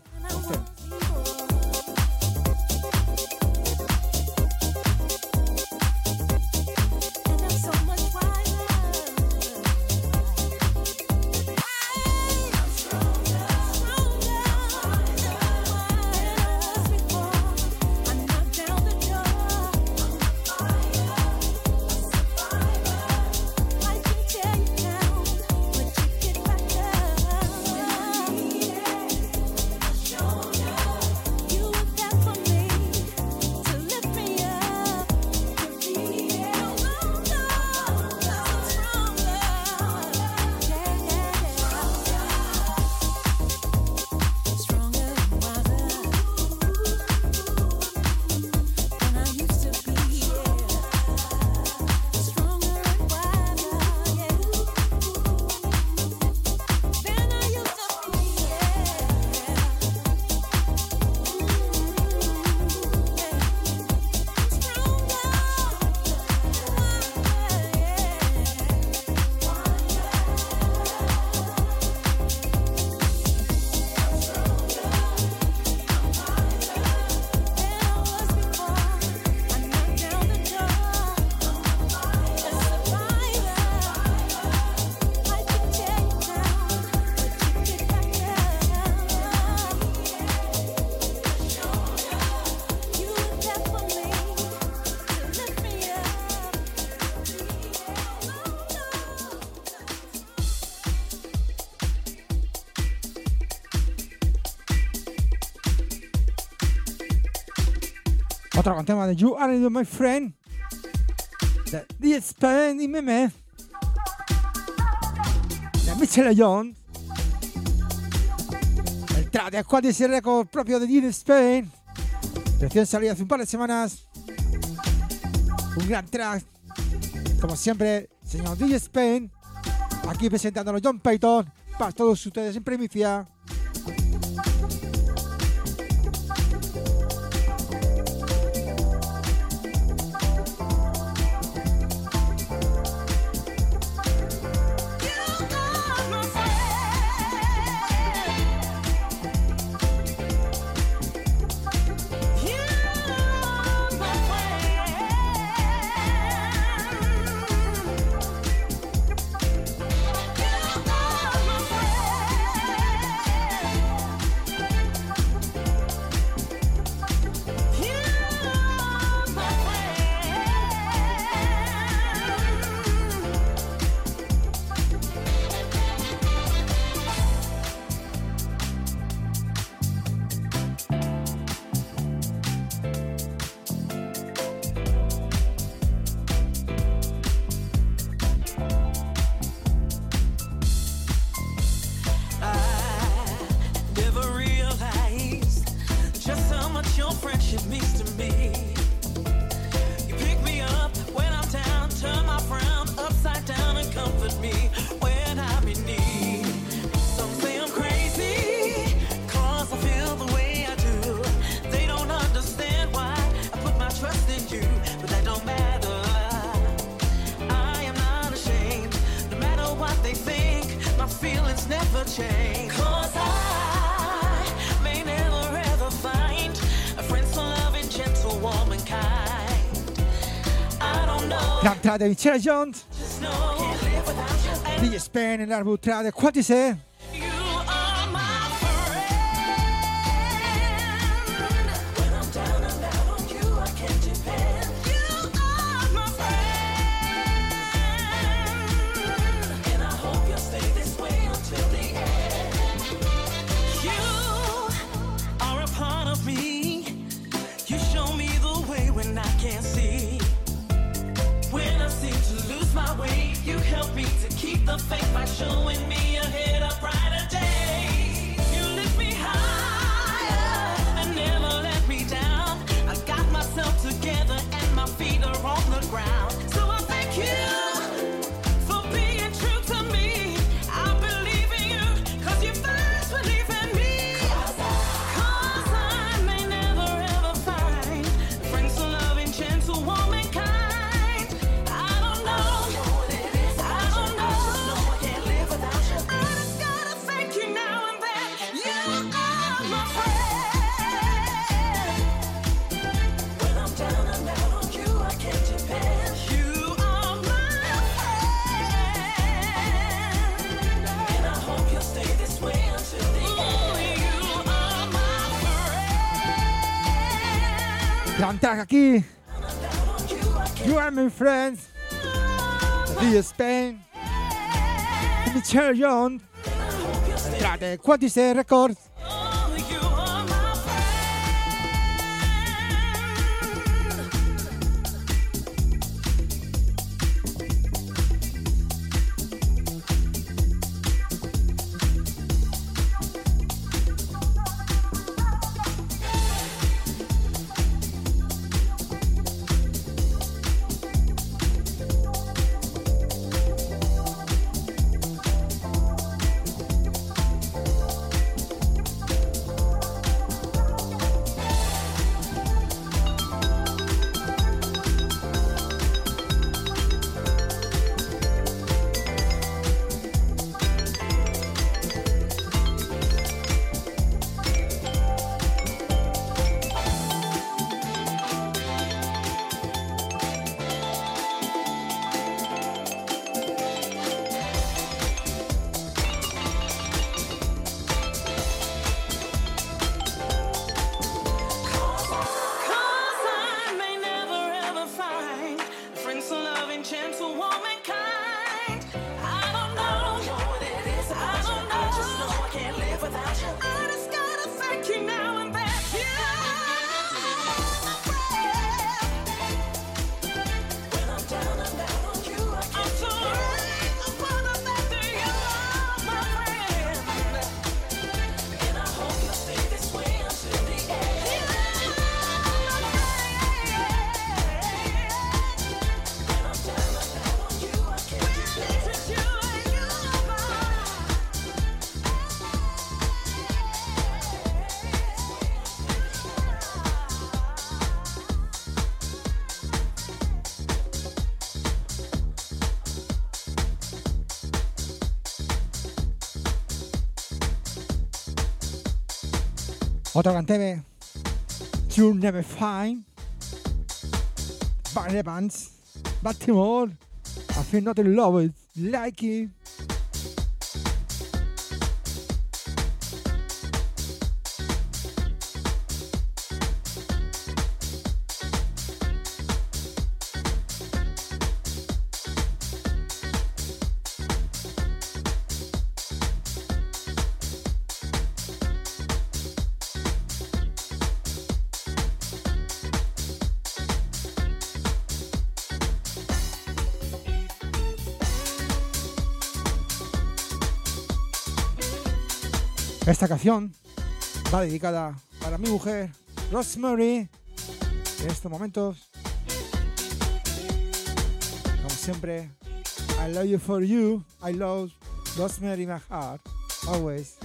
Otro con tema de You Are You My Friend. De The Spain y Meme. De Michelle Jones. El track de Quadis Record propio de The Spain. Recién salido hace un par de semanas. Un gran track. Como siempre, señor DJ Spain. Aquí presentándolo John Payton. Para todos ustedes en primicia. puntata di Intelligent, degli Spain, l'arbitra del Quattice. fake by showing me estás aquí. You are my friends. The Spain. Michelle Young. Trate Quantice Records. Otaganteve, You'll Never Find, Bad Evans, Baltimore, I Feel Not In Love Like It. Esta canción va dedicada para mi mujer, Rosemary, en estos momentos. Como siempre, I love you for you, I love Rosemary my heart, always.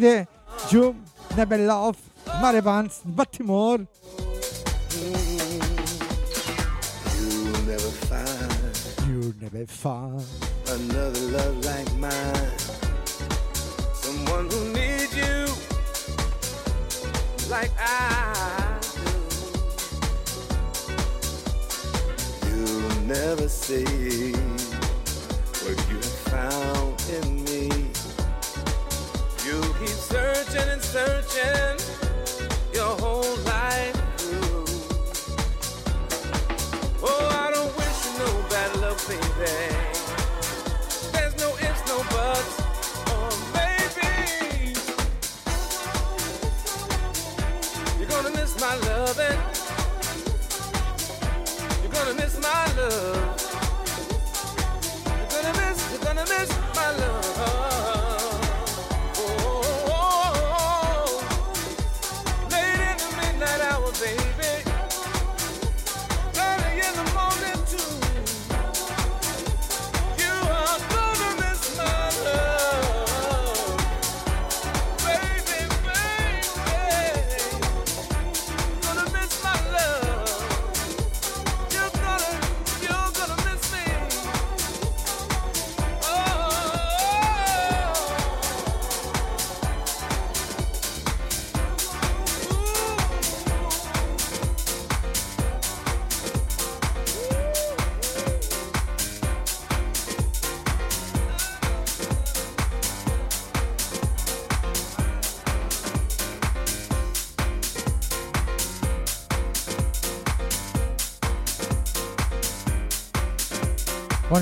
Fede, Jum, Never Love, Marevans, Battimore. You'll you'll never find another love like mine. Someone who needs you like I do. You'll never see.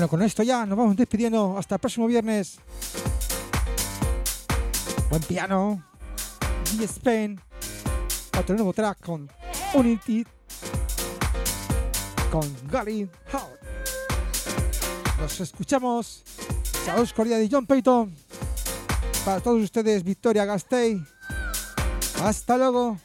con esto ya nos vamos despidiendo. Hasta el próximo viernes. Buen piano. Y Spain. Otro nuevo track con Unity. Con Gary Howard. Nos escuchamos. Saludos cordiales de John Payton. Para todos ustedes, Victoria Gastei. Hasta luego.